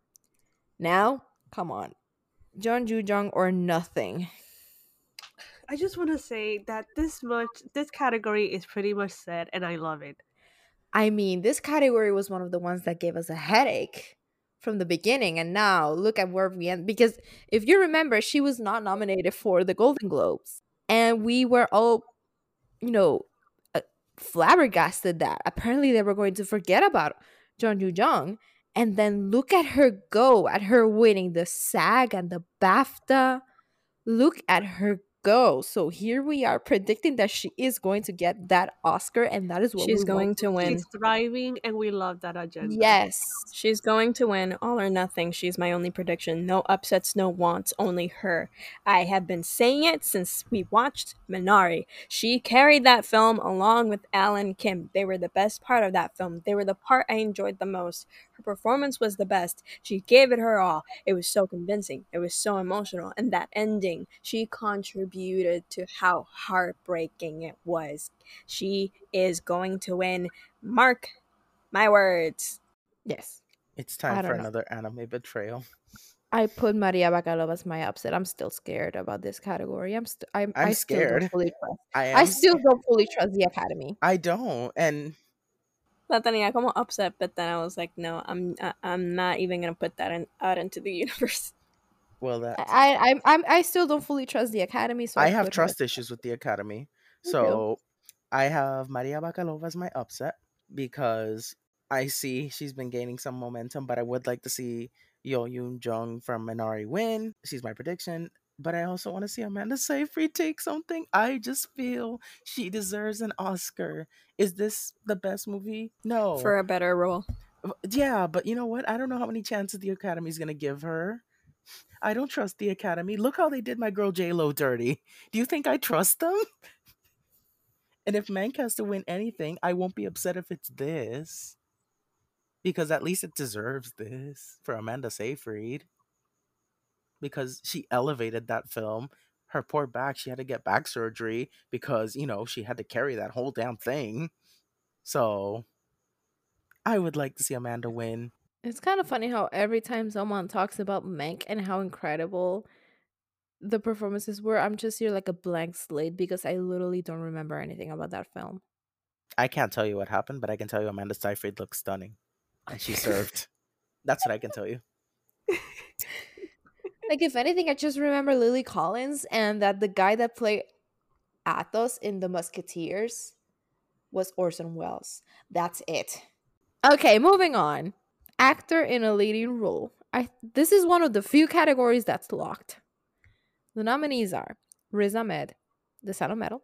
[SPEAKER 2] Now, come on. Youn Yuh-jung or nothing.
[SPEAKER 4] I just want to say that this much this category is pretty much set, and I love it.
[SPEAKER 2] I mean, this category was one of the ones that gave us a headache from the beginning and now look at where we end because if you remember she was not nominated for the golden globes and we were all you know uh, flabbergasted that apparently they were going to forget about Youn Yuh-jung and then look at her go at her winning the SAG and the BAFTA look at her go. So here we are predicting that she is going to get that Oscar, and that is what
[SPEAKER 1] She's
[SPEAKER 2] we
[SPEAKER 1] going
[SPEAKER 2] want.
[SPEAKER 1] to win.
[SPEAKER 4] She's thriving, and we love that agenda.
[SPEAKER 2] Yes,
[SPEAKER 1] She's going to win all or nothing. She's my only prediction. No upsets, no wants, only her. I have been saying it since we watched Minari. She carried that film along with Alan Kim. They were the best part of that film. They were the part I enjoyed the most. Her performance was the best. She gave it her all. It was so convincing. It was so emotional. And that ending, she contributed to how heartbreaking it was. She is going to win. Mark my words.
[SPEAKER 2] yes.
[SPEAKER 3] It's time for
[SPEAKER 2] know.
[SPEAKER 3] another anime betrayal.
[SPEAKER 2] I put Maria Bakalova as my upset. I'm still scared about this category. I'm st- I'm,
[SPEAKER 3] I'm
[SPEAKER 2] I still don't
[SPEAKER 3] scared.
[SPEAKER 2] fully trust.
[SPEAKER 3] I am
[SPEAKER 2] I still
[SPEAKER 3] scared.
[SPEAKER 2] don't fully trust the Academy.
[SPEAKER 3] I don't. And
[SPEAKER 1] La tenía como upset, but then I was like, no, I'm I, I'm not even gonna put that in, out into the universe.
[SPEAKER 3] Well that
[SPEAKER 2] I I I'm, I still don't fully trust the Academy. So
[SPEAKER 3] I have trust issues with the academy. So I have Maria Bakalova as my upset because I see she's been gaining some momentum, but I would like to see Youn Yuh-jung from Minari win. She's my prediction. But I also want to see Amanda Seyfried take something. I just feel she deserves an Oscar. Is this the best movie? No.
[SPEAKER 1] For a better role.
[SPEAKER 3] Yeah, but you know what? I don't know how many chances the Academy's gonna give her. I don't trust the Academy. Look how they did my girl J Lo dirty. Do you think I trust them? And if Mank has to win anything, I won't be upset if it's this. Because at least it deserves this for Amanda Seyfried. Because she elevated that film. Her poor back, she had to get back surgery because, you know, she had to carry that whole damn thing. So I would like to see Amanda win.
[SPEAKER 2] It's kind of funny how every time someone talks about Mank and how incredible the performances were, I'm just here like a blank slate because I literally don't remember anything about that film.
[SPEAKER 3] I can't tell you what happened, but I can tell you Amanda Seyfried looks stunning. And she served. That's what I can tell you.
[SPEAKER 2] Like, if anything, I just remember Lily Collins and that the guy that played Athos in The Musketeers was Orson Welles. That's it. Okay, moving on. Actor in a leading role. I this is one of the few categories that's locked. The nominees are Riz Ahmed, The Sound of Metal,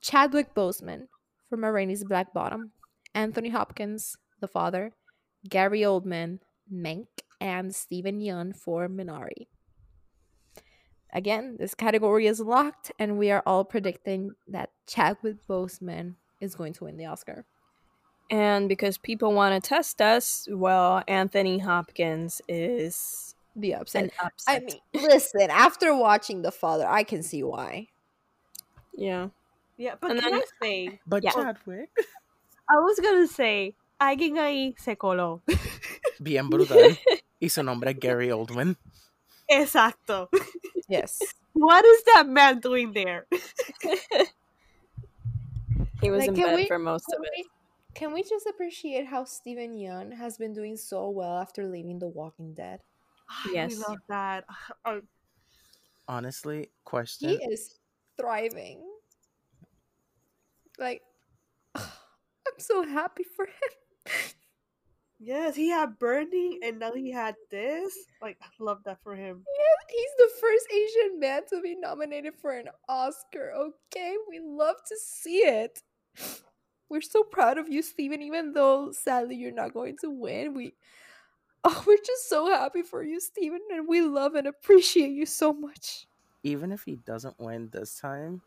[SPEAKER 2] Chadwick Boseman from Rainey's Black Bottom, Anthony Hopkins, The Father, Gary Oldman, Mank, and Steven Yeun for Minari. Again, this category is locked, and we are all predicting that Chadwick Boseman is going to win the Oscar.
[SPEAKER 1] And because people want to test us, well, Anthony Hopkins is
[SPEAKER 2] The upset.
[SPEAKER 1] an
[SPEAKER 2] I mean, listen, after watching The Father, I can see why.
[SPEAKER 1] yeah.
[SPEAKER 4] Yeah, but
[SPEAKER 1] And
[SPEAKER 4] can
[SPEAKER 1] then-
[SPEAKER 4] I say?
[SPEAKER 3] But
[SPEAKER 1] Yeah.
[SPEAKER 3] Chadwick,
[SPEAKER 4] I was gonna say, alguien ahí se coló.
[SPEAKER 3] bien brutal. y su nombre es Gary Oldman.
[SPEAKER 4] Exacto.
[SPEAKER 2] Yes.
[SPEAKER 4] What is that man doing there?
[SPEAKER 1] He was
[SPEAKER 2] Like,
[SPEAKER 1] in bed
[SPEAKER 2] we-
[SPEAKER 1] for most of it.
[SPEAKER 2] We, can we just appreciate how Steven Yeun has been doing so well after leaving The Walking Dead?
[SPEAKER 1] Ah, yes.
[SPEAKER 4] I love that. Oh,
[SPEAKER 3] Honestly, question.
[SPEAKER 2] He is thriving. Like, I'm so happy for him.
[SPEAKER 4] yes, he had Burning, and now he had this. Like, I love that for him.
[SPEAKER 2] Yeah, He's the first Asian man to be nominated for an Oscar, okay? We love to see it. We're so proud of you, Steven, even though sadly you're not going to win. We Oh, we're just so happy for you, Steven, and we love and appreciate you so much.
[SPEAKER 3] Even if he doesn't win this time,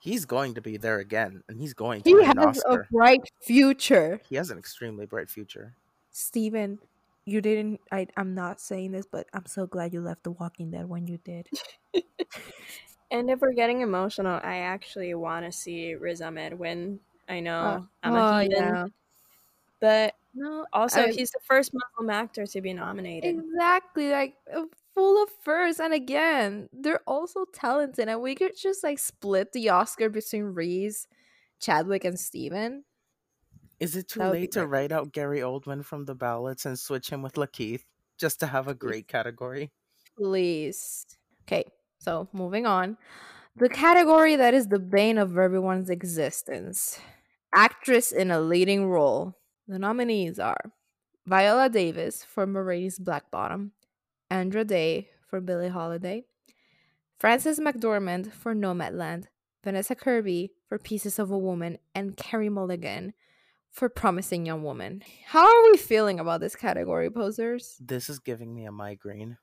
[SPEAKER 3] he's going to be there again, and he's going to
[SPEAKER 2] He
[SPEAKER 3] win an
[SPEAKER 2] has a bright future.
[SPEAKER 3] He has an extremely bright future.
[SPEAKER 2] Steven, you didn't I I'm not saying this, but I'm so glad you left The Walking Dead when you did.
[SPEAKER 1] And if we're getting emotional, I actually want to see Riz Ahmed win. I know I'm a
[SPEAKER 2] oh,
[SPEAKER 1] heathen,
[SPEAKER 2] yeah.
[SPEAKER 1] but
[SPEAKER 2] No,
[SPEAKER 1] also
[SPEAKER 2] I-
[SPEAKER 1] he's the first Muslim actor to be nominated.
[SPEAKER 2] Exactly, like uh, full of firsts, and again, they're also talented, and we could just like split the Oscar between Riz, Chadwick, and Steven.
[SPEAKER 3] Is it too
[SPEAKER 2] That would be
[SPEAKER 3] late to
[SPEAKER 2] great.
[SPEAKER 3] write out Gary Oldman from the ballots and switch him with Lakeith just to have a great category?
[SPEAKER 2] Please. Okay, so moving on. The category that is the bane of everyone's existence actress in a leading role. The nominees are Viola Davis for Ma Rainey's Black Bottom, Andra Day for Billie Holiday, Frances McDormand for Nomadland, Vanessa Kirby for Pieces of a Woman, and Carey Mulligan for Promising Young Woman. How are we feeling about this category, posers?
[SPEAKER 3] This is giving me a migraine.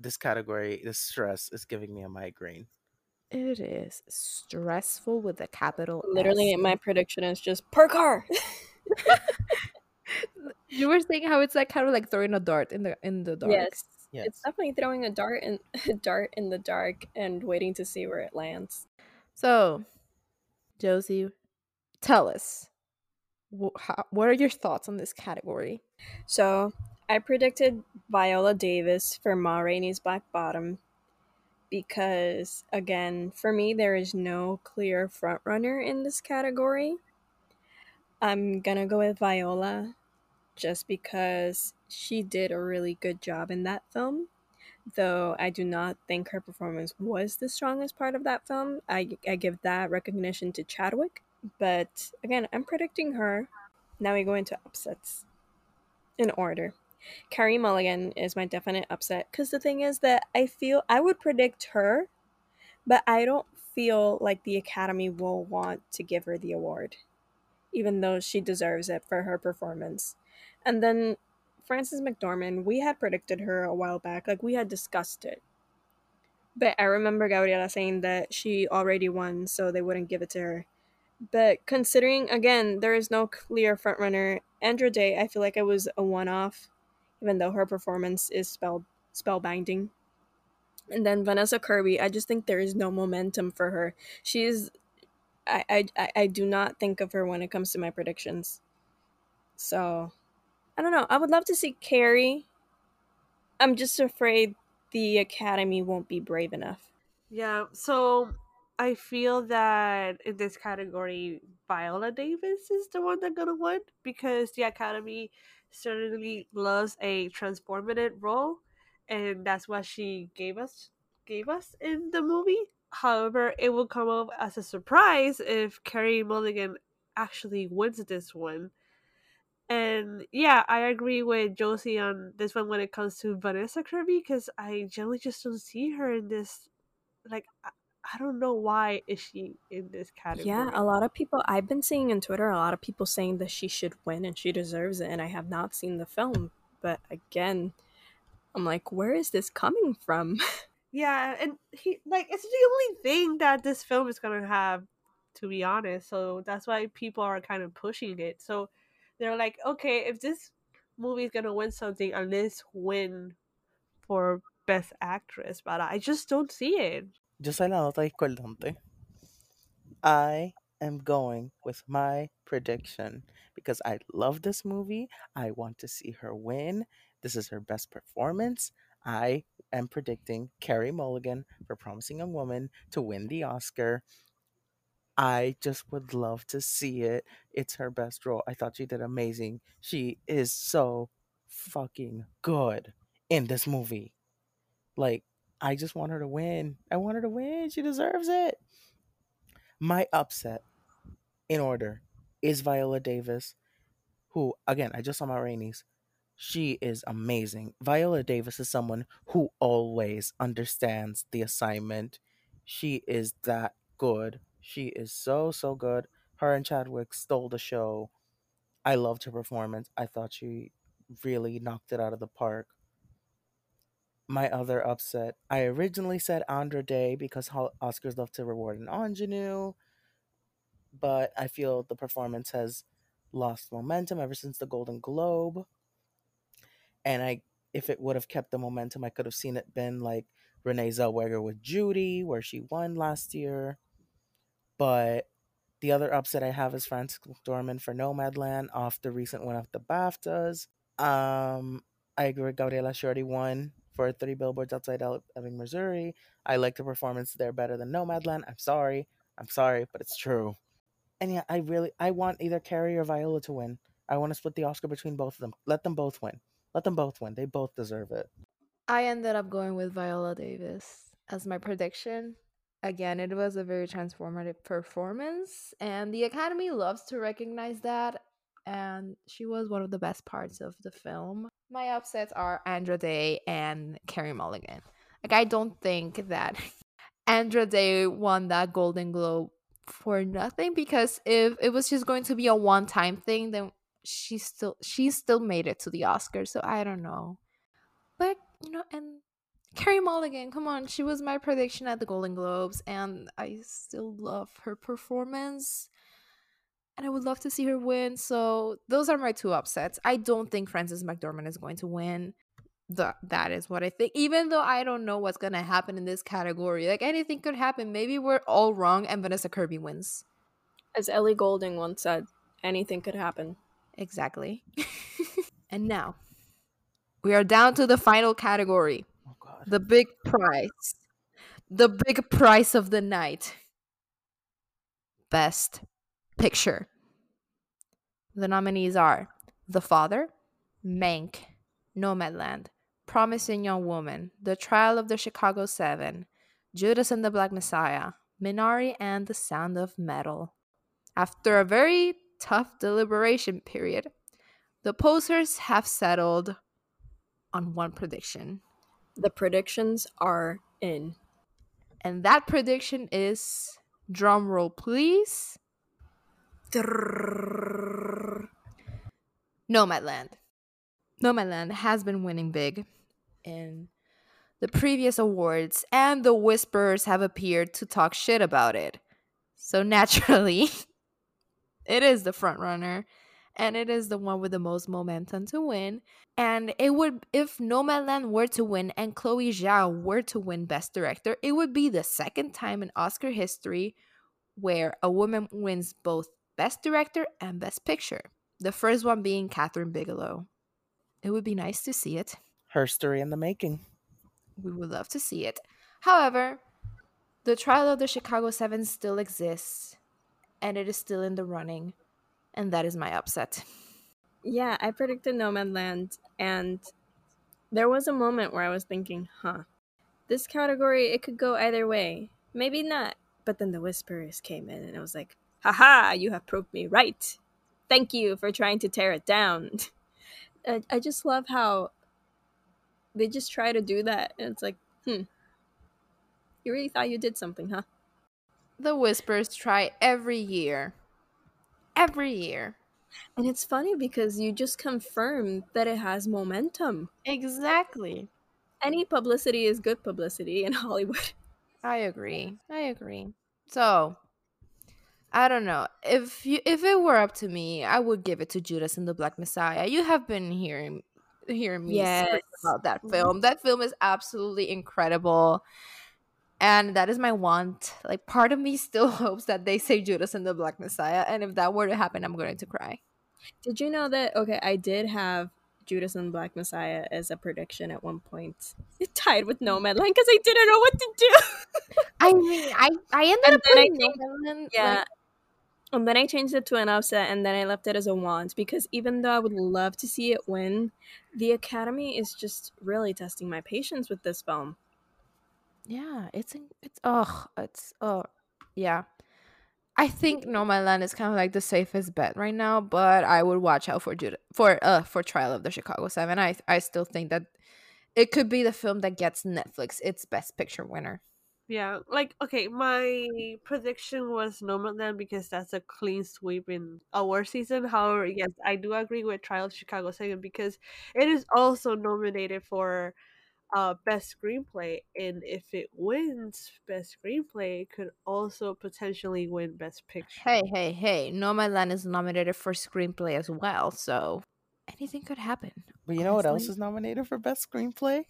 [SPEAKER 3] This category, this stress is giving me a migraine.
[SPEAKER 2] It is stressful with a capital
[SPEAKER 1] Literally,
[SPEAKER 2] S.
[SPEAKER 1] my prediction is just per car.
[SPEAKER 2] You were saying how it's like kind of like throwing a dart in the in the dark.
[SPEAKER 1] yes.
[SPEAKER 3] Yes.
[SPEAKER 1] It's definitely throwing a dart in a dart in the dark and waiting to see where it lands.
[SPEAKER 2] So, Josie, tell us wh- how, what are your thoughts on this category?
[SPEAKER 1] So I predicted Viola Davis for Ma Rainey's Black Bottom because, again, for me, there is no clear frontrunner in this category. I'm gonna go with Viola just because she did a really good job in that film. Though I do not think her performance was the strongest part of that film. I, I give that recognition to Chadwick. But again, I'm predicting her. Now we go into upsets in order. Carey Mulligan is my definite upset because the thing is that I feel I would predict her, but I don't feel like the Academy will want to give her the award, even though she deserves it for her performance. And then Frances McDormand, we had predicted her a while back, like we had discussed it. But I remember Gabriela saying that she already won, so they wouldn't give it to her. But considering again, there is no clear frontrunner, Andra Day, I feel like it was a one-off, even though her performance is spell spellbinding. And then Vanessa Kirby, I just think there is no momentum for her. She is, I, I, I- do not think of her when it comes to my predictions. So, I don't know. I would love to see Carey. I'm just afraid the Academy won't be brave enough.
[SPEAKER 4] Yeah, so I feel that in this category, Viola Davis is the one that gonna win because the Academy certainly loves a transformative role, and that's what she gave us gave us in the movie. However, it will come up as a surprise if Carey Mulligan actually wins this one. And yeah, I agree with Josie on this one when it comes to Vanessa Kirby because I generally just don't see her in this. Like, I, don't know why is she in this category.
[SPEAKER 1] Yeah, a lot of people I've been seeing on Twitter, a lot of people saying that she should win and she deserves it, and I have not seen the film. But again, I'm like, where is this coming from?
[SPEAKER 4] Yeah, and he like it's the only thing that this film is gonna have, to be honest. So that's why people are kind of pushing it. So they're like, okay, if this movie is gonna win something, at least win for best actress. But I just don't see it.
[SPEAKER 3] Soy la nota discordante. I am going with my prediction because I love this movie. I want to see her win. This is her best performance. I am predicting Carey Mulligan for Promising Young Woman to win the Oscar. I just would love to see it. It's her best role. I thought she did amazing. She is so fucking good in this movie. Like, I just want her to win. I want her to win. She deserves it. My upset, in order, is Viola Davis, who, again, I just saw Ma Rainey's. She is amazing. Viola Davis is someone who always understands the assignment. She is that good. She is so, so good. Her and Chadwick stole the show. I loved her performance. I thought she really knocked it out of the park my other upset. I originally said Andra Day because Oscars love to reward an ingenue, but I feel the performance has lost momentum ever since the Golden Globe. And I, if it would have kept the momentum, I could have seen it been like Renee Zellweger with Judy, where she won last year. But the other upset I have is Frances McDormand for Nomadland off the recent one of the BAFTAs. Um, I agree Gabriela. Already won for Three Billboards Outside Ebbing, Missouri. I like the performance there better than Nomadland. I'm sorry. I'm sorry, but it's true. And yeah, I really I want either Carey or Viola to win. I want to split the Oscar between both of them. Let them both win. Let them both win. They both deserve it.
[SPEAKER 2] I ended up going with Viola Davis as my prediction. Again, it was a very transformative performance, and the Academy loves to recognize that. And she was one of the best parts of the film. My upsets are Andra Day and Carey Mulligan. Like, I don't think that Andra Day won that Golden Globe for nothing because if it was just going to be a one-time thing, then she still she still made it to the Oscars. So I don't know, but you know, and Carey Mulligan, come on, she was my prediction at the Golden Globes, and I still love her performance. And I would love to see her win. So those are my two upsets. I don't think Frances McDormand is going to win. The, that is what I think. Even though I don't know what's gonna happen in this category, like anything could happen. Maybe we're all wrong, and Vanessa Kirby wins.
[SPEAKER 1] As Ellie Goulding once said, anything could happen.
[SPEAKER 2] Exactly. and now we are down to the final category
[SPEAKER 3] Oh god.
[SPEAKER 2] the big prize. The big prize of the night. Best picture. The nominees are The Father, Mank, Nomadland, Promising Young Woman, The Trial of the Chicago Seven, Judas and the Black Messiah, Minari, and The Sound of Metal. After a very tough deliberation period, the posers have settled on one prediction.
[SPEAKER 1] The predictions are in.
[SPEAKER 2] And that prediction is drum roll please. Nomadland. Nomadland has been winning big in the previous awards, and the Whisperers have appeared to talk shit about it. So naturally, it is the front runner, and it is the one with the most momentum to win. And it would, if Nomadland were to win and Chloe Zhao were to win Best Director, it would be the second time in Oscar history where a woman wins both Best Director and Best Picture. The first one being Kathryn Bigelow. It would be nice to see it.
[SPEAKER 3] Her story in the making.
[SPEAKER 2] We would love to see it. However, the trial of the Chicago Seven still exists, and it is still in the running, and that is my upset.
[SPEAKER 1] Yeah, I predicted Nomadland, and there was a moment where I was thinking, huh, this category, it could go either way. Maybe not. But then the Whisperers came in, and I was like, haha, you have proved me right. Thank you for trying to tear it down. I, I just love how they just try to do that, and it's like, hmm, you really thought you did something, huh?
[SPEAKER 2] The Whispers try every year. Every year.
[SPEAKER 1] And it's funny because you just confirm that it has momentum.
[SPEAKER 2] Exactly.
[SPEAKER 1] Any publicity is good publicity in Hollywood.
[SPEAKER 2] I agree. I agree. So, I don't know. If you if it were up to me, I would give it to Judas and the Black Messiah. You have been hearing hearing me
[SPEAKER 1] Yes.
[SPEAKER 2] about that mm-hmm. film. That film is absolutely incredible. And that is my want. Like part of me still hopes that they say Judas and the Black Messiah. And if that were to happen, I'm going to cry.
[SPEAKER 1] Did you know that? Okay, I did have Judas and the Black Messiah as a prediction at one point. It tied with Nomadland because I didn't know what to do.
[SPEAKER 2] I mean, I, I ended
[SPEAKER 1] And
[SPEAKER 2] up
[SPEAKER 1] then I
[SPEAKER 2] putting
[SPEAKER 1] think-
[SPEAKER 2] Nomadland,
[SPEAKER 1] yeah.
[SPEAKER 2] like,
[SPEAKER 1] and then I changed it to an upset, and then I left it as a want because even though I would love to see it win, the Academy is just really testing my patience with this film.
[SPEAKER 2] yeah, it's it's oh, it's oh, yeah. I think Nomadland is kind of like the safest bet right now, but I would watch out for Judah for uh for Trial of the Chicago Seven. I I still think that it could be the film that gets Netflix its Best Picture winner.
[SPEAKER 4] Yeah, like okay, my prediction was Nomadland because that's a clean sweep in our season. However, yes, I do agree with Trial of Chicago Seven because it is also nominated for uh best screenplay, and if it wins best screenplay, it could also potentially win best picture.
[SPEAKER 2] Hey, hey, hey! Nomadland is nominated for screenplay as well, so anything could happen.
[SPEAKER 3] But you know what else is nominated for best screenplay?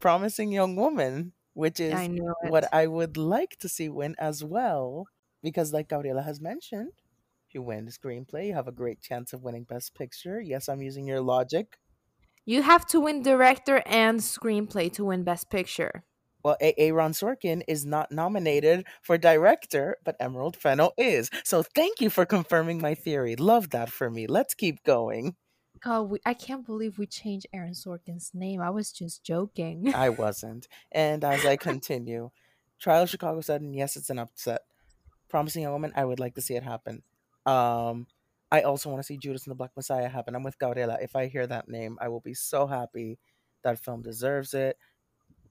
[SPEAKER 3] Promising Young Woman, which is
[SPEAKER 2] I
[SPEAKER 3] what I would like to see win as well. Because, like Gabriela has mentioned, if you win the screenplay, you have a great chance of winning Best Picture. Yes, I'm using your logic.
[SPEAKER 2] You have to win director and screenplay to win Best Picture.
[SPEAKER 3] Well, A- Aaron Sorkin is not nominated for director, but Emerald Fennell is. So thank you for confirming my theory. Love that for me. Let's keep going.
[SPEAKER 2] God, we, I can't believe we changed Aaron Sorkin's name. I was just joking.
[SPEAKER 3] I wasn't. And as I continue, Trial of Chicago 7, yes, it's an upset. Promising Young Woman, I would like to see it happen. Um, I also want to see Judas and the Black Messiah happen. I'm with Gabriela. If I hear that name, I will be so happy. That film deserves it.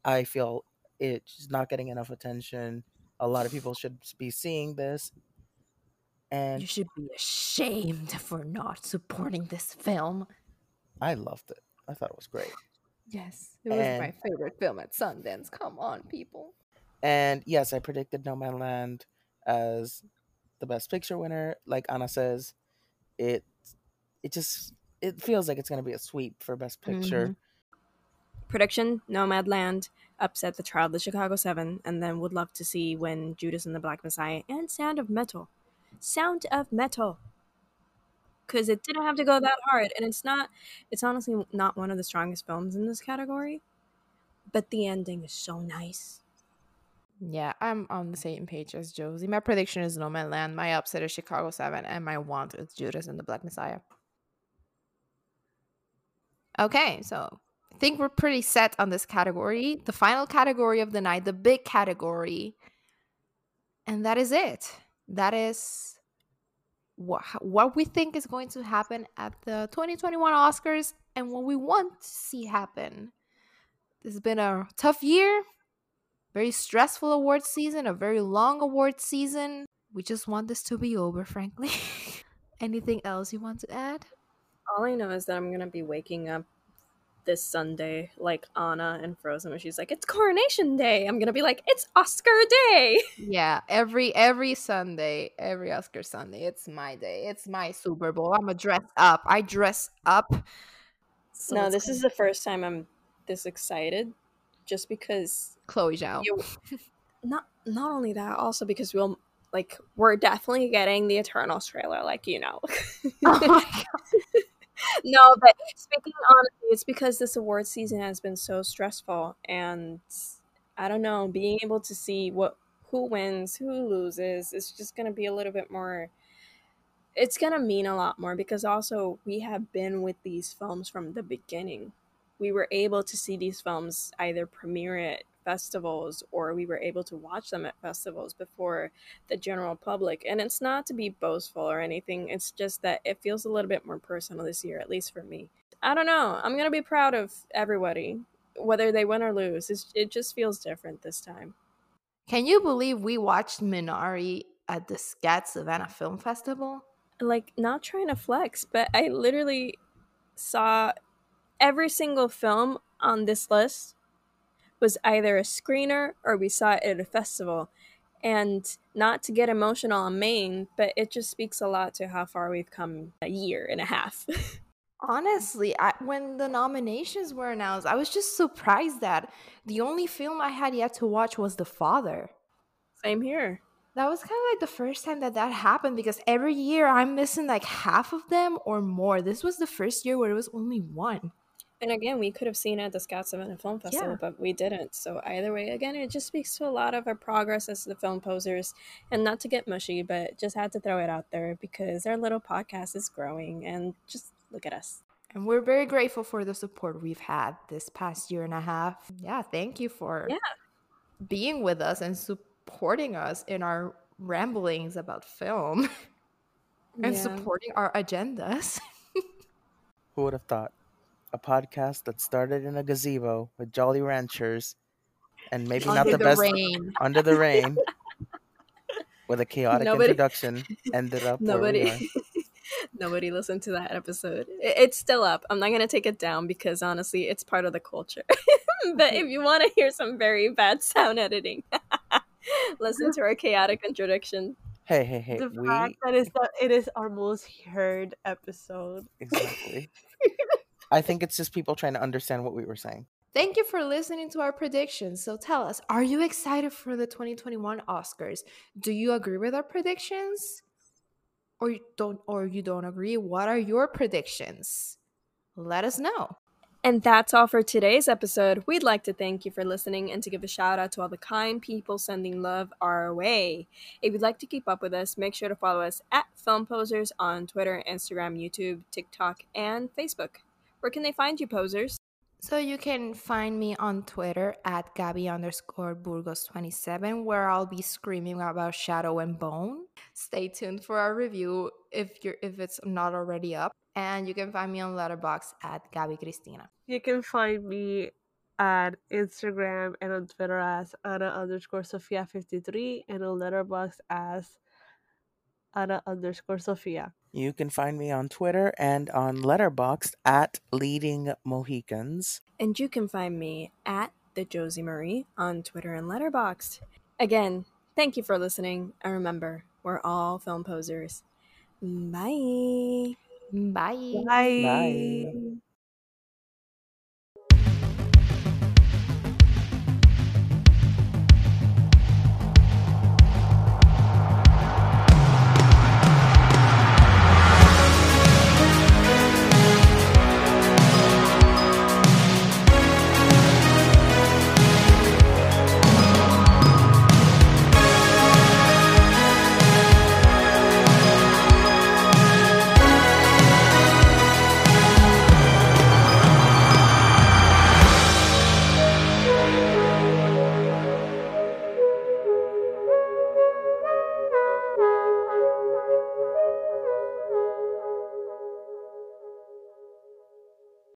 [SPEAKER 3] I feel it's not getting enough attention. A lot of people should be seeing this. And
[SPEAKER 2] you should be ashamed for not supporting this film.
[SPEAKER 3] I loved it. I thought it was great.
[SPEAKER 2] Yes, it was
[SPEAKER 3] And-
[SPEAKER 2] my favorite film at Sundance. Come on, people.
[SPEAKER 3] And yes, I predicted Nomadland as the best picture winner. Like Anna says, it it just it feels like it's gonna be a sweep for best picture. Mm-hmm.
[SPEAKER 1] Prediction Nomadland upset the trial of the Chicago Seven, and then would love to see when Judas and the Black Messiah and Sound of Metal. Sound of Metal. Because it didn't have to go that hard, and it's not, it's honestly not one of the strongest films in this category, but the ending is so nice.
[SPEAKER 2] Yeah, I'm on the same page as Josie. My prediction is Nomadland, my upset is Chicago 7, and my want is Judas and the Black Messiah. Okay, so I think we're pretty set on this category. The final category of the night, the big category. And that is it. That is what, what we think is going to happen at the 2021 Oscars and what we want to see happen. This has been a tough year, very stressful award season, a very long award season. We just want this to be over, frankly. Anything else you want to add?
[SPEAKER 1] All I know is that I'm gonna be waking up this Sunday like Anna and Frozen when she's like, "It's Coronation Day." I'm gonna be like, "It's Oscar Day."
[SPEAKER 2] Yeah, every every Sunday, every Oscar Sunday, it's my day. It's my Super Bowl. I'm a dress up. I dress up. So
[SPEAKER 1] no, this is the first time I'm this excited, just because
[SPEAKER 2] Chloe Zhao.
[SPEAKER 1] you not not only that, also because we'll like we're definitely getting the Eternals trailer, like you know.
[SPEAKER 2] Oh my God.
[SPEAKER 1] No, but speaking honestly, it's because this award season has been so stressful, and I don't know, being able to see what who wins, who loses, is just gonna be a little bit more. It's gonna mean a lot more because also we have been with these films from the beginning. We were able to see these films either premiere at festivals or we were able to watch them at festivals before the general public. And it's not to be boastful or anything, it's just that it feels a little bit more personal this year, at least for me. I don't know. I'm going to be proud of everybody, whether they win or lose. It's, it just feels different this time.
[SPEAKER 2] Can you believe we watched Minari at the SCAD Savannah Film Festival?
[SPEAKER 1] Like, not trying to flex, but I literally saw every single film on this list was either a screener or we saw it at a festival. And not to get emotional on Maine, but it just speaks a lot to how far we've come a year and a half.
[SPEAKER 2] Honestly, I, when the nominations were announced, I was just surprised that the only film I had yet to watch was The Father.
[SPEAKER 1] Same here.
[SPEAKER 2] That was kind of like the first time that that happened because every year I'm missing like half of them or more. This was the first year where it was only one.
[SPEAKER 1] And again, we could have seen it at the SCAD Savannah Film Festival,
[SPEAKER 2] Yeah.
[SPEAKER 1] but we didn't. So either way, again, it just speaks to a lot of our progress as the film posers. And not to get mushy, but just had to throw it out there because our little podcast is growing and just look at us.
[SPEAKER 2] And we're very grateful for the support we've had this past year and a half. Yeah, thank you for
[SPEAKER 1] Yeah.
[SPEAKER 2] being with us and supporting us in our ramblings about film and
[SPEAKER 1] Yeah.
[SPEAKER 2] supporting our agendas.
[SPEAKER 3] Who would have thought? A podcast that started in a gazebo with Jolly Ranchers and maybe not the,
[SPEAKER 2] the
[SPEAKER 3] best
[SPEAKER 2] rain.
[SPEAKER 3] under the rain with a chaotic
[SPEAKER 1] Nobody-
[SPEAKER 3] introduction ended up where we are.
[SPEAKER 1] Nobody, nobody listened to that episode. It- It's still up. I'm not gonna take it down because honestly, it's part of the culture. but if you want to hear some very bad sound editing, listen to our chaotic introduction.
[SPEAKER 3] Hey, hey, hey.
[SPEAKER 4] the
[SPEAKER 3] we
[SPEAKER 4] fact that is that it is our most heard episode.
[SPEAKER 3] exactly. I think it's just people trying to understand what we were saying.
[SPEAKER 2] Thank you for listening to our predictions. So tell us, are you excited for the 2021 Oscars? Do you agree with our predictions? Or you don't or you don't agree? What are your predictions? Let us know.
[SPEAKER 1] And that's all for today's episode. We'd like to thank you for listening and to give a shout out to all the kind people sending love our way. If you'd like to keep up with us, make sure to follow us at Film Posers on Twitter, Instagram, YouTube, TikTok, and Facebook. Where can they find you, posers?
[SPEAKER 2] So you can find me on Twitter at Gabby underscore Burgos27, where I'll be screaming about Shadow and Bone. Stay tuned for our review if you're if it's not already up. And you can find me on Letterboxd at Gabby Cristina.
[SPEAKER 4] You can find me at Instagram and on Twitter as Anna underscore Sophia53 and on Letterboxd as Anna underscore Sophia.
[SPEAKER 3] You can find me on Twitter and on Letterboxd at Leading Mohicans.
[SPEAKER 1] And you can find me at the Josie Marie on Twitter and Letterboxd. Again, thank you for listening, and remember, we're all film posers. Bye.
[SPEAKER 2] Bye.
[SPEAKER 4] Bye.
[SPEAKER 3] Bye.